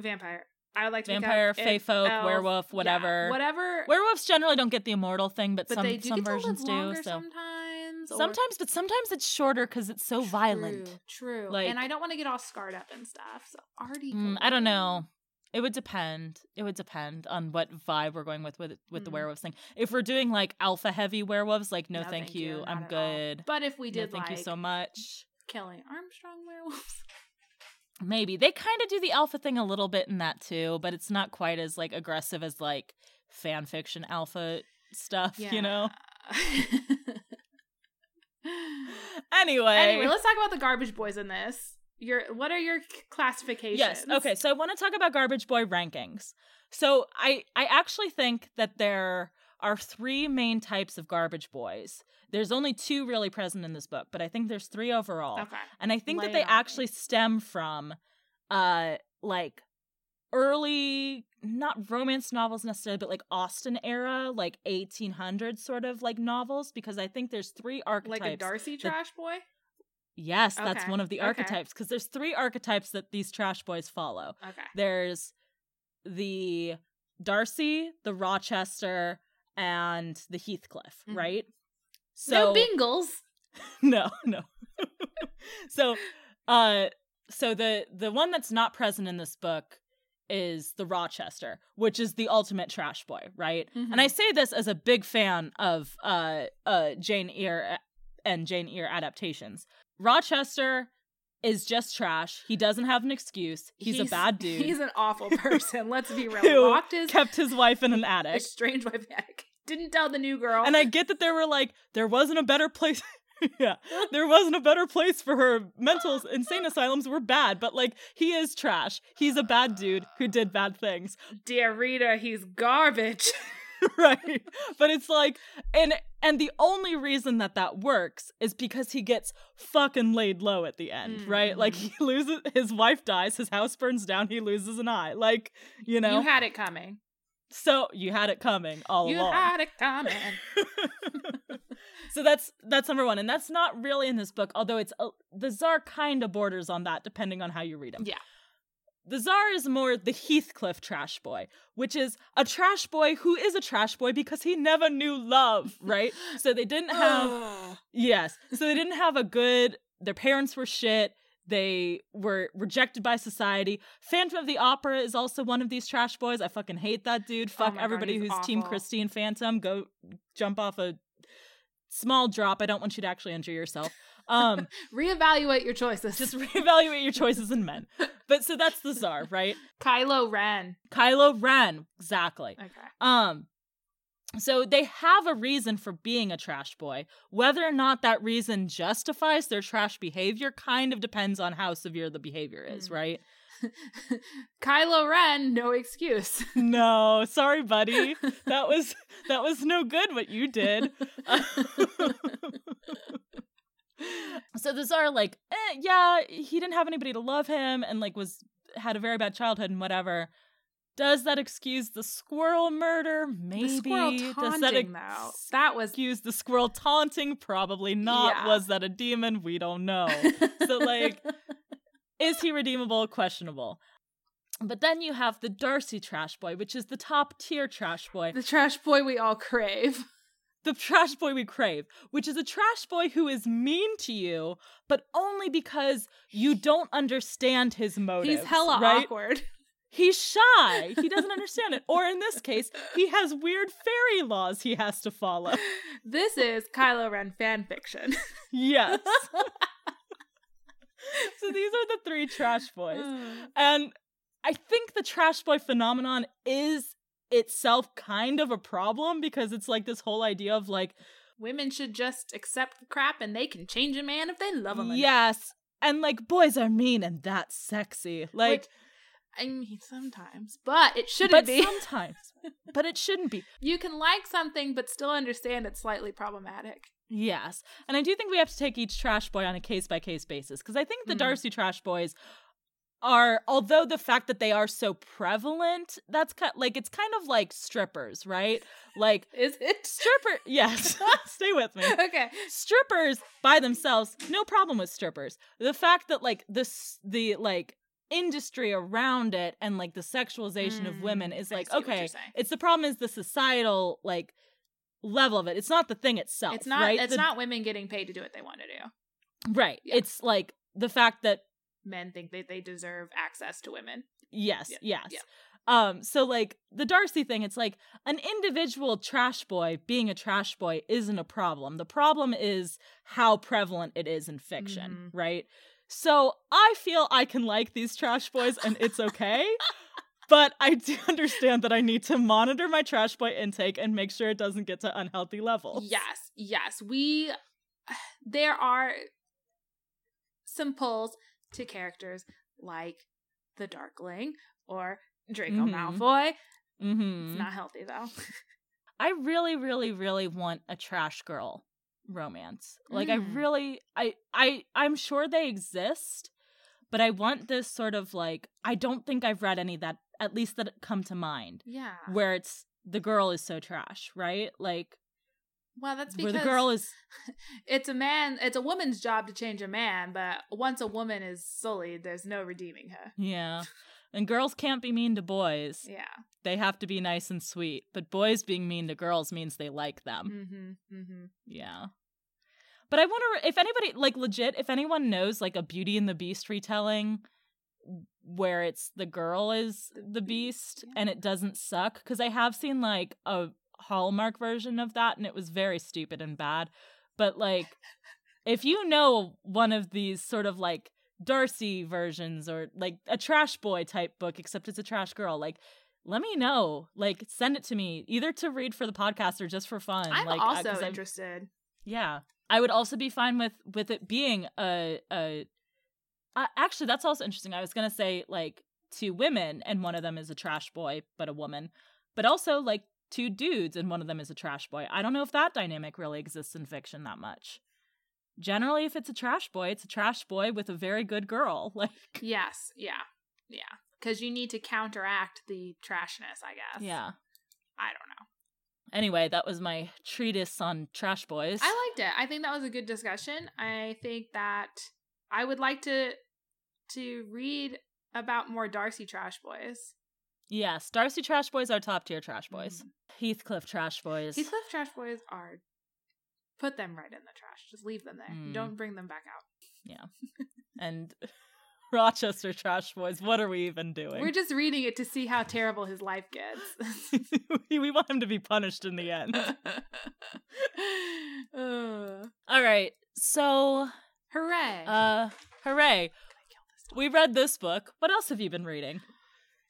vampire. I would like to Vampire, become fae folk, elf. werewolf, Yeah, whatever. whatever. Werewolves generally don't get the immortal thing, but, but some do some get to live versions do. So sometimes. or- sometimes, but sometimes it's shorter because it's so violent. True, true. Like- and I don't want to get all scarred up and stuff. So Artie, Mm, I don't know. It would depend. It would depend on what vibe we're going with with with the Mm. werewolves thing. If we're doing like alpha heavy werewolves, like no, No, thank, thank you, I'm at all. good. But if we No, did thank like you so much. Kelley Armstrong werewolves, Maybe they kind of do the alpha thing a little bit in that too, but it's not quite as like aggressive as like fan fiction alpha stuff. You know. Anyway. anyway, let's talk about the garbage boys in this. Your what are your classifications? Yes. Okay. So I want to talk about Garbage Boy rankings. So I I actually think that there are three main types of Garbage Boys. There's only two really present in this book, but I think there's three overall. Okay. And I think Lay that they on me. actually stem from uh like early not romance novels necessarily but like Austen era like 1800 sort of like novels because I think there's three archetypes Like a Darcy that- trash boy. Yes, that's one of the okay. archetypes because there's three archetypes that these trash boys follow. Okay. There's the Darcy, the Rochester, and the Heathcliff, Mhm. right? no So Bingles. no, no. so uh so the the one that's not present in this book is the Rochester, which is the ultimate trash boy, right? And I say this as a big fan of uh uh Jane Eyre and Jane Eyre adaptations. Rochester is just trash. He doesn't have an excuse. He's, a bad dude. He's an awful person. Let's be real. Who Locked his kept his wife in an attic. his strange wife attic. Didn't tell the new girl. And I get that there were like there wasn't a better place yeah. There wasn't a better place for her mental insane asylums were bad, but like he is trash. He's a bad dude who did bad things. Dear Rita, he's garbage. right? But it's like and and the only reason that that works is because he gets fucking laid low at the end mm-hmm. right? Like he loses his wife dies his house burns down he loses an eye. Like you know? you had it coming. So you had it coming all you along. you had it coming. So that's that's number one and that's not really in this book although it's a, the czar kind of borders on that depending on how you read him. Yeah the czar is more the Heathcliff trash boy, which is a trash boy who is a trash boy because he never knew love, right? so they didn't have yes, so they didn't have a good. Their parents were shit. They were rejected by society. Phantom of the Opera is also one of these trash boys. I fucking hate that dude. Fuck oh everybody God, who's awful. Team Christine Phantom. Go jump off a small drop. I don't want you to actually injure yourself. Um, reevaluate your choices. Just reevaluate your choices in men. But so that's the czar, right? Kylo Ren. Kylo Ren, exactly. Okay. Um, so they have a reason for being a trash boy. Whether or not that reason justifies their trash behavior kind of depends on how severe the behavior is, mm. right? Kylo Ren, no excuse. no, sorry, buddy. That was that was no good what you did. So the czar like eh, yeah he didn't have anybody to love him and like was had a very bad childhood and whatever. Does that excuse the squirrel murder? Maybe the squirrel taunting, does that ex- that was excuse the squirrel taunting? Probably not. Yeah. was that a demon? We don't know. So like is he redeemable? Questionable. But then you have the Darcy trash boy, which is the top tier trash boy. The trash boy we all crave the trash boy we crave, which is a trash boy who is mean to you, but only because you don't understand his motives. He's hella right? awkward. He's shy. He doesn't understand it. Or in this case, he has weird fairy laws he has to follow. This is Kylo Ren fan fiction. Yes. so these are the three trash boys. Uh. And I think the trash boy phenomenon is itself kind of a problem because it's like this whole idea of like women should just accept the crap and they can change a man if they love him. Yes. And like boys are mean and that's sexy. Like Which, I mean sometimes, but it shouldn't but be. Sometimes. but it shouldn't be. You can like something but still understand it's slightly problematic. Yes. And I do think we have to take each trash boy on a case by case basis because I think the mm. Darcy trash boys are although the fact that they are so prevalent that's kind like it's kind of like strippers right? Like is it? stripper yes stay with me. Okay. Strippers by themselves no problem with strippers. The fact that like this the like industry around it and like the sexualization mm, of women is like okay it's the problem is the societal like level of it. It's not the thing itself it's not right? it's the, not women getting paid to do what they want to do. Right. Yeah. it's like the fact that men think that they deserve access to women. Yes, yeah, yes. Yeah. Um, so like the Darcy thing, it's like an individual trash boy being a trash boy isn't a problem. The problem is how prevalent it is in fiction, mm-hmm. right? So I feel I can like these trash boys and it's okay. but I do understand that I need to monitor my trash boy intake and make sure it doesn't get to unhealthy levels. Yes, yes. We there are some pulls to characters like the Darkling or Draco mm-hmm. Malfoy. Mm-hmm. It's not healthy though. I really, really, really want a trash girl romance. Like mm. I really I I I'm sure they exist, but I want this sort of like I don't think I've read any that at least that come to mind. Yeah. Where it's the girl is so trash, right? Like well, that's because where the girl is. It's a man. It's a woman's job to change a man, but once a woman is sullied, there's no redeeming her. Yeah, and girls can't be mean to boys. Yeah, they have to be nice and sweet. But boys being mean to girls means they like them. Mm-hmm. Mm-hmm. Yeah. But I wonder if anybody, like, legit, if anyone knows, like, a Beauty and the Beast retelling where it's the girl is the beast and it doesn't suck because i have seen like a Hallmark version of that, and it was very stupid and bad. But like, if you know one of these sort of like Darcy versions or like a trash boy type book, except it's a trash girl, like let me know. Like send it to me either to read for the podcast or just for fun. I'm like, also uh, interested. I'm, yeah, I would also be fine with with it being a a. Uh, actually, that's also interesting. I was gonna say like two women, and one of them is a trash boy, but a woman. But also like two dudes and one of them is a trash boy. I don't know if that dynamic really exists in fiction that much. Generally, if it's a trash boy, it's a trash boy with a very good girl. Like Yes, yeah, yeah. Because you need to counteract the trashness, I guess. Yeah. I don't know. Anyway, that was my treatise on trash boys. I liked it. I think that was a good discussion. I think that I would like to to read about more Darcy trash boys. Yes, Darcy trash boys are top tier trash boys. Mhm. Heathcliff trash boys. Heathcliff trash boys are put them right in the trash. Just leave them there. Mm. Don't bring them back out. Yeah. and Rochester trash boys. What are we even doing? We're just reading it to see how terrible his life gets. we want him to be punished in the end. Uh, All right. So, hooray. uh hooray. Kill this dog. We read this book. What else have you been reading?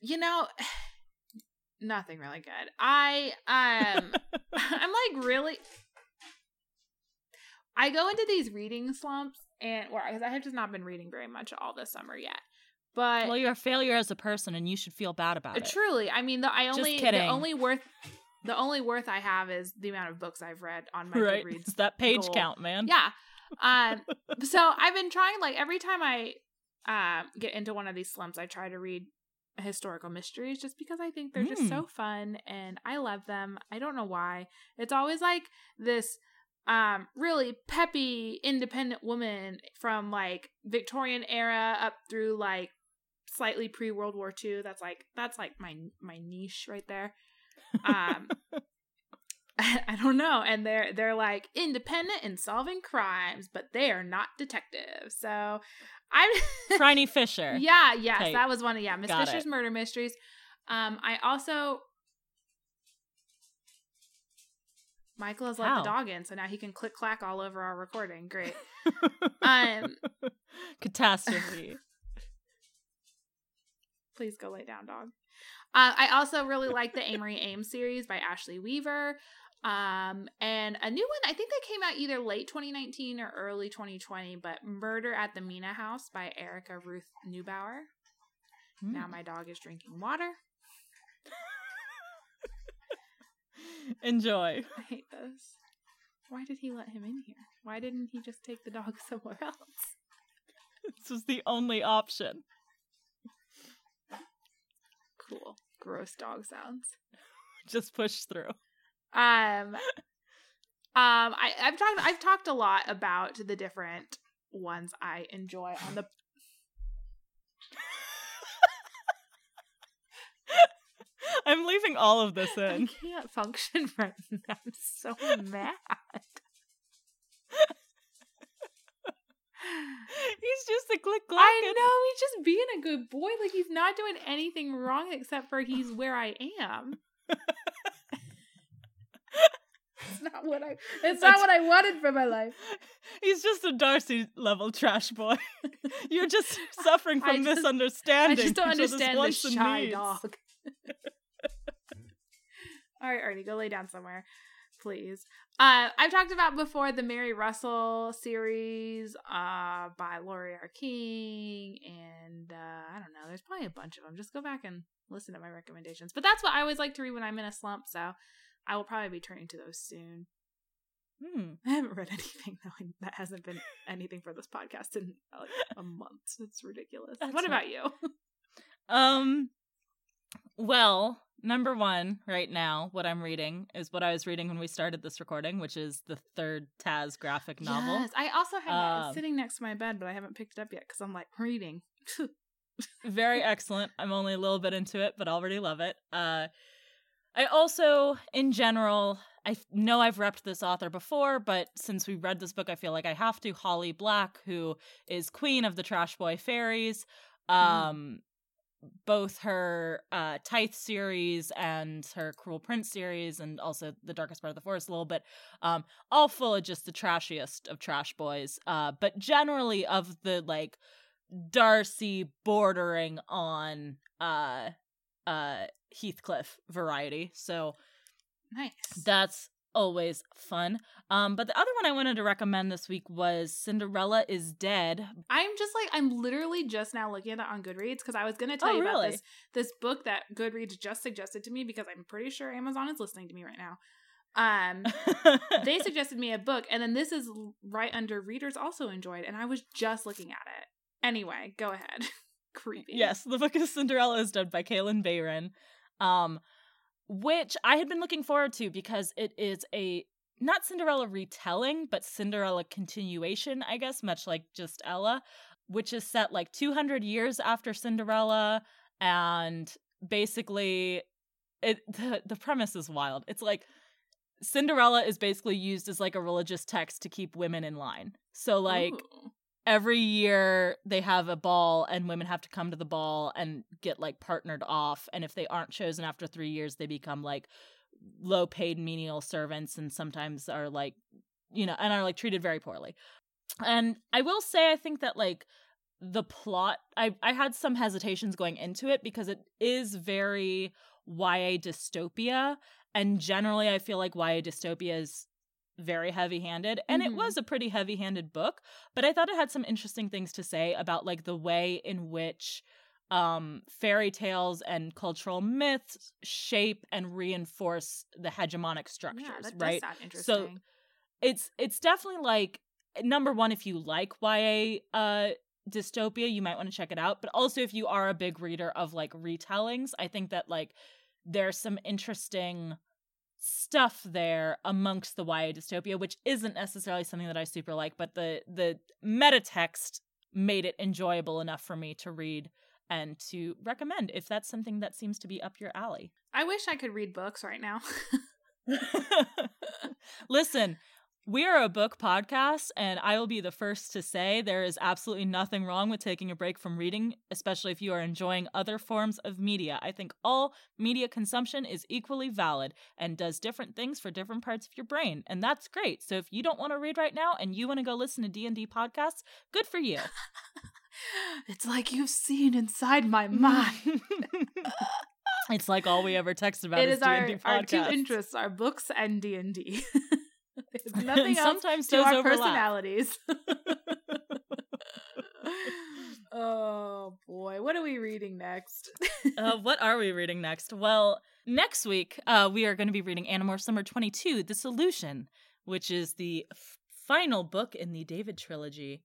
You know nothing really good i um i'm like really i go into these reading slumps and well because i have just not been reading very much all this summer yet but well, you're a failure as a person and you should feel bad about it. truly i mean the i only the only worth the only worth i have is the amount of books i've read on my right? goodreads It's that page goal. count, man. yeah um so i've been trying like every time i um get into one of these slumps i try to read historical mysteries just because i think they're just Mm. so fun and i love them i don't know why it's always like this um really peppy independent woman from like victorian era up through like slightly pre world war ii that's like that's like my my niche right there um I don't know. And they're they're like independent in solving crimes, but they are not detectives. So I'm Phryne Fisher. Yeah, yes, Type. that was one of yeah, Miss Fisher's it. murder mysteries. Um I also Michael has let How? the dog in, so now he can click clack all over our recording. Great. Um Catastrophe. please go lay down, dog. Uh, I also really like the Amory Ames series by Ashley Weaver. Um, and a new one, I think that came out either late 2019 or early 2020, but Murder at the Mena House by Erica Ruth Neubauer. Now Hmm. my dog is drinking water. Enjoy. I hate this. Why did he let him in here? Why didn't he just take the dog somewhere else? This was the only option. Cool. Gross dog sounds. Just push through. Um, um, I, I've talked. I've talked a lot about the different ones I enjoy on the. I'm leaving all of this in. I can't function right now. I'm so mad. He's just a click clack. I know he's just being a good boy. Like he's not doing anything wrong except for he's where I am. it's not what I. It's not what I wanted for my life. He's just a Darcy level trash boy. You're just suffering I from misunderstanding. I just don't understand this shy needs. dog. All right, Artie, go lay down somewhere, please. Uh, I've talked about before the Mary Russell series uh, by Laurie R. King, and uh, I don't know. There's probably a bunch of them. Just go back and listen to my recommendations. But that's what I always like to read when I'm in a slump, so I will probably be turning to those soon. Hmm. I haven't read anything though that hasn't been anything for this podcast in like a month. It's ridiculous. That's what about you? Um. Well, number one right now, what I'm reading is what I was reading when we started this recording, which is the third Taz graphic novel. Yes, I also have it Um, sitting next to my bed, but I haven't picked it up yet because I'm like reading. Very excellent. I'm only a little bit into it, but already love it. Uh, I also, in general, I know I've repped this author before, but since we read this book, I feel like I have to. Holly Black, who is queen of the Trash Boy Fairies. Um, both her uh Tithe series and her Cruel Prince series, and also the Darkest Part of the Forest a little bit, um, all full of just the trashiest of trash boys. Uh, but generally of the like Darcy bordering on uh uh Heathcliff variety. So nice. that's always fun. Um, but the other one I wanted to recommend this week was Cinderella is Dead. I'm just like I'm literally just now looking at that on Goodreads because I was going to tell Oh, you about really? this this book that Goodreads just suggested to me because I'm pretty sure Amazon is listening to me right now. Um, they suggested me a book, and then this is right under readers also enjoyed, and I was just looking at it. Anyway, go ahead. Creepy. Yes, the book of Cinderella is done by Kalynn Bayron, um, which I had been looking forward to because it is a not Cinderella retelling, but Cinderella continuation, I guess, much like just Ella, which is set like 200 years after Cinderella, and basically, it the the premise is wild. It's like Cinderella is basically used as like a religious text to keep women in line. So like Ooh. Every year they have a ball and women have to come to the ball and get like partnered off and if they aren't chosen after 3 years they become like low paid menial servants and sometimes are like you know and are like treated very poorly. And I will say I think that like the plot I I had some hesitations going into it because it is very YA dystopia and generally I feel like YA dystopia is very heavy-handed and Mhm. it was a pretty heavy-handed book but i thought it had some interesting things to say about like the way in which um fairy tales and cultural myths shape and reinforce the hegemonic structures yeah, that does right interesting. it's it's definitely like number one if you like YA uh dystopia you might want to check it out but also if you are a big reader of like retellings I think that like there's some interesting stuff there amongst the YA dystopia which isn't necessarily something that I super like but the the meta text made it enjoyable enough for me to read and to recommend if that's something that seems to be up your alley I wish I could read books right now. Listen, we are a book podcast, and I will be the first to say there is absolutely nothing wrong with taking a break from reading, especially if you are enjoying other forms of media. I think all media consumption is equally valid and does different things for different parts of your brain, and that's great. So if you don't want to read right now and you want to go listen to D&D podcasts, good for you. it's like you've seen inside my mind. it's like all we ever text about it is is our, our two interests are books and d&d There's nothing And else sometimes to those our overlap. personalities oh boy what are we reading next uh, what are we reading next? Well, next week uh, we are going to be reading Animorphs Summer 22, The Solution, which is the f- final book in the David trilogy.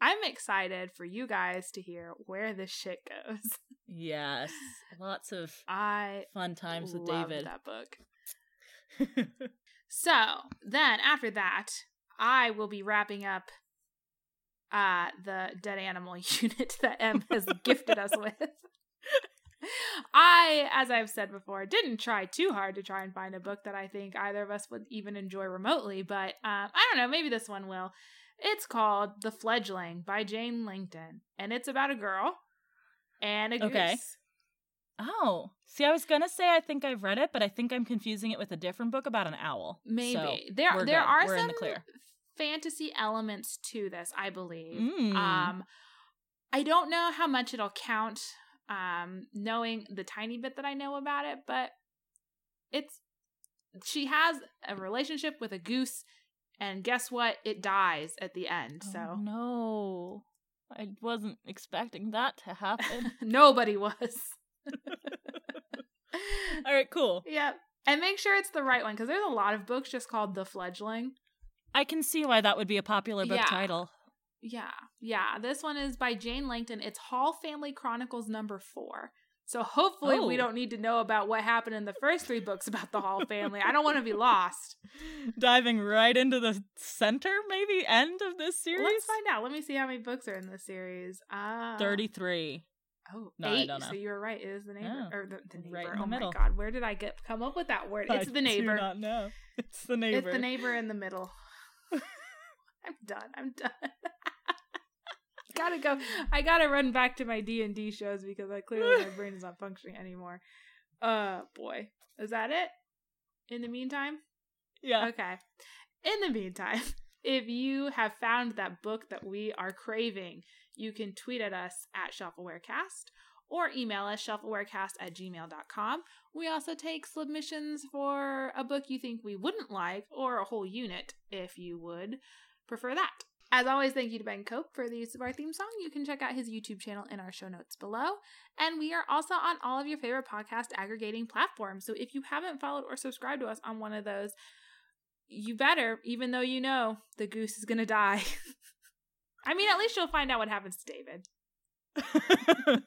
i'm excited for you guys to hear where this shit goes Yes, lots of i fun times with love David. that book So then after that, I will be wrapping up uh the dead animal unit that M has gifted us with. I, as I've said before, didn't try too hard to try and find a book that I think either of us would even enjoy remotely, but um, I don't know, maybe this one will. It's called The Fledgling by Jane Langton, and it's about a girl and a goose. Oh, see, I was going to say I think I've read it, but I think I'm confusing it with a different book about an owl. Maybe So, there there good. are We're some the clear. fantasy elements to this, I believe. Mm. Um, I don't know how much it'll count, um, knowing the tiny bit that I know about it, but it's she has a relationship with a goose, and guess what? It dies at the end. Oh, So no. I wasn't expecting that to happen. nobody was. All right, cool. Yep. And make sure it's the right one because there's a lot of books just called The Fledgling. I can see why that would be a popular book Yeah. title. Yeah, yeah. This one is by Jane Langton. It's Hall Family Chronicles number four. So hopefully we Oh. don't need to know about what happened in the first three books about the Hall family. I don't want to be lost. Diving right into the center, maybe end of this series. Let's find out. Let me see how many books are in this series. Uh, 33. Oh, No, I eight. don't know. So you were right. It is the neighbor Oh, or the, the neighbor. right in the oh my god, where did I get come up with that word? It's I the neighbor. Do not know. It's the neighbor. It's the neighbor in the middle. I'm done. I'm done. gotta go. I gotta run back to my D and D shows because I clearly my brain is not functioning anymore. Uh, boy, is that it? In the meantime, Yeah. okay. In the meantime, if you have found that book that we are craving, you can tweet at us at ShelfAwareCast, or email us shelfawarecast at gmail.com. We also take submissions for a book you think we wouldn't like or a whole unit if you would prefer that. As always, thank you to Ben Cope for the use of our theme song. You can check out his YouTube channel in our show notes below. And we are also on all of your favorite podcast aggregating platforms. So if you haven't followed or subscribed to us on one of those, you better, even though you know the goose is going to die. I mean, at least you'll find out what happens to David.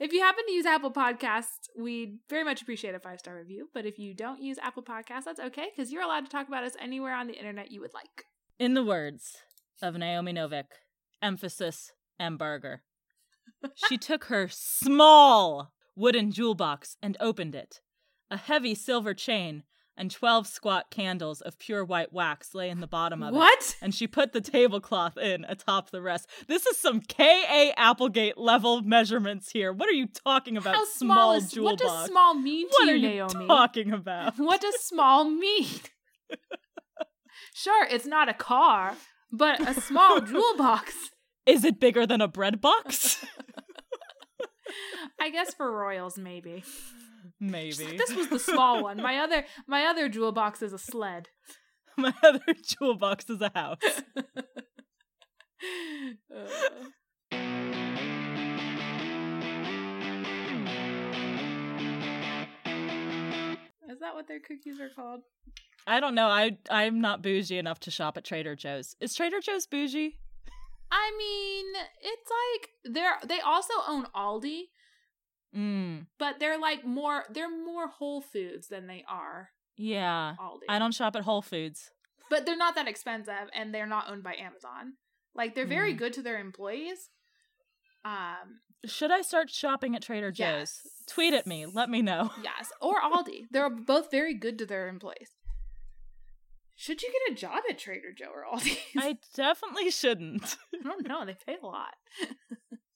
if you happen to use Apple Podcasts, we'd very much appreciate a five star review. But if you don't use Apple Podcasts, that's okay because you're allowed to talk about us anywhere on the internet you would like. In the words of Naomi Novik, emphasis hamburger. she took her small wooden jewel box and opened it. A heavy silver chain and 12 squat candles of pure white wax lay in the bottom of what? it. And she put the tablecloth in atop the rest. This is some K.A. Applegate level measurements here. What are you talking about? How small, is, jewel What does box? small mean to what you, are you Naomi? talking about? What does small mean? sure, it's not a car, but a small jewel box. Is it bigger than a bread box? I guess for royals, maybe. Maybe. Like, this was the small one. My other my other jewel box is a sled. My other jewel box is a house. Uh. Is that what their cookies are called? I don't know. I I'm not bougie enough to shop at Trader Joe's. Is Trader Joe's bougie? I mean, it's like they're they also own Aldi, Mm. but they're like more they're more Whole Foods than they are Yeah. Aldi. I don't shop at Whole Foods. but they're not that expensive and they're not owned by Amazon. Like they're very Mm. good to their employees. Um Should I start shopping at Trader Joe's? Yes. Tweet at me. Let me know. yes, or Aldi. They're both very good to their employees. Should you get a job at Trader Joe or Aldi? I definitely shouldn't. I don't know. They pay a lot.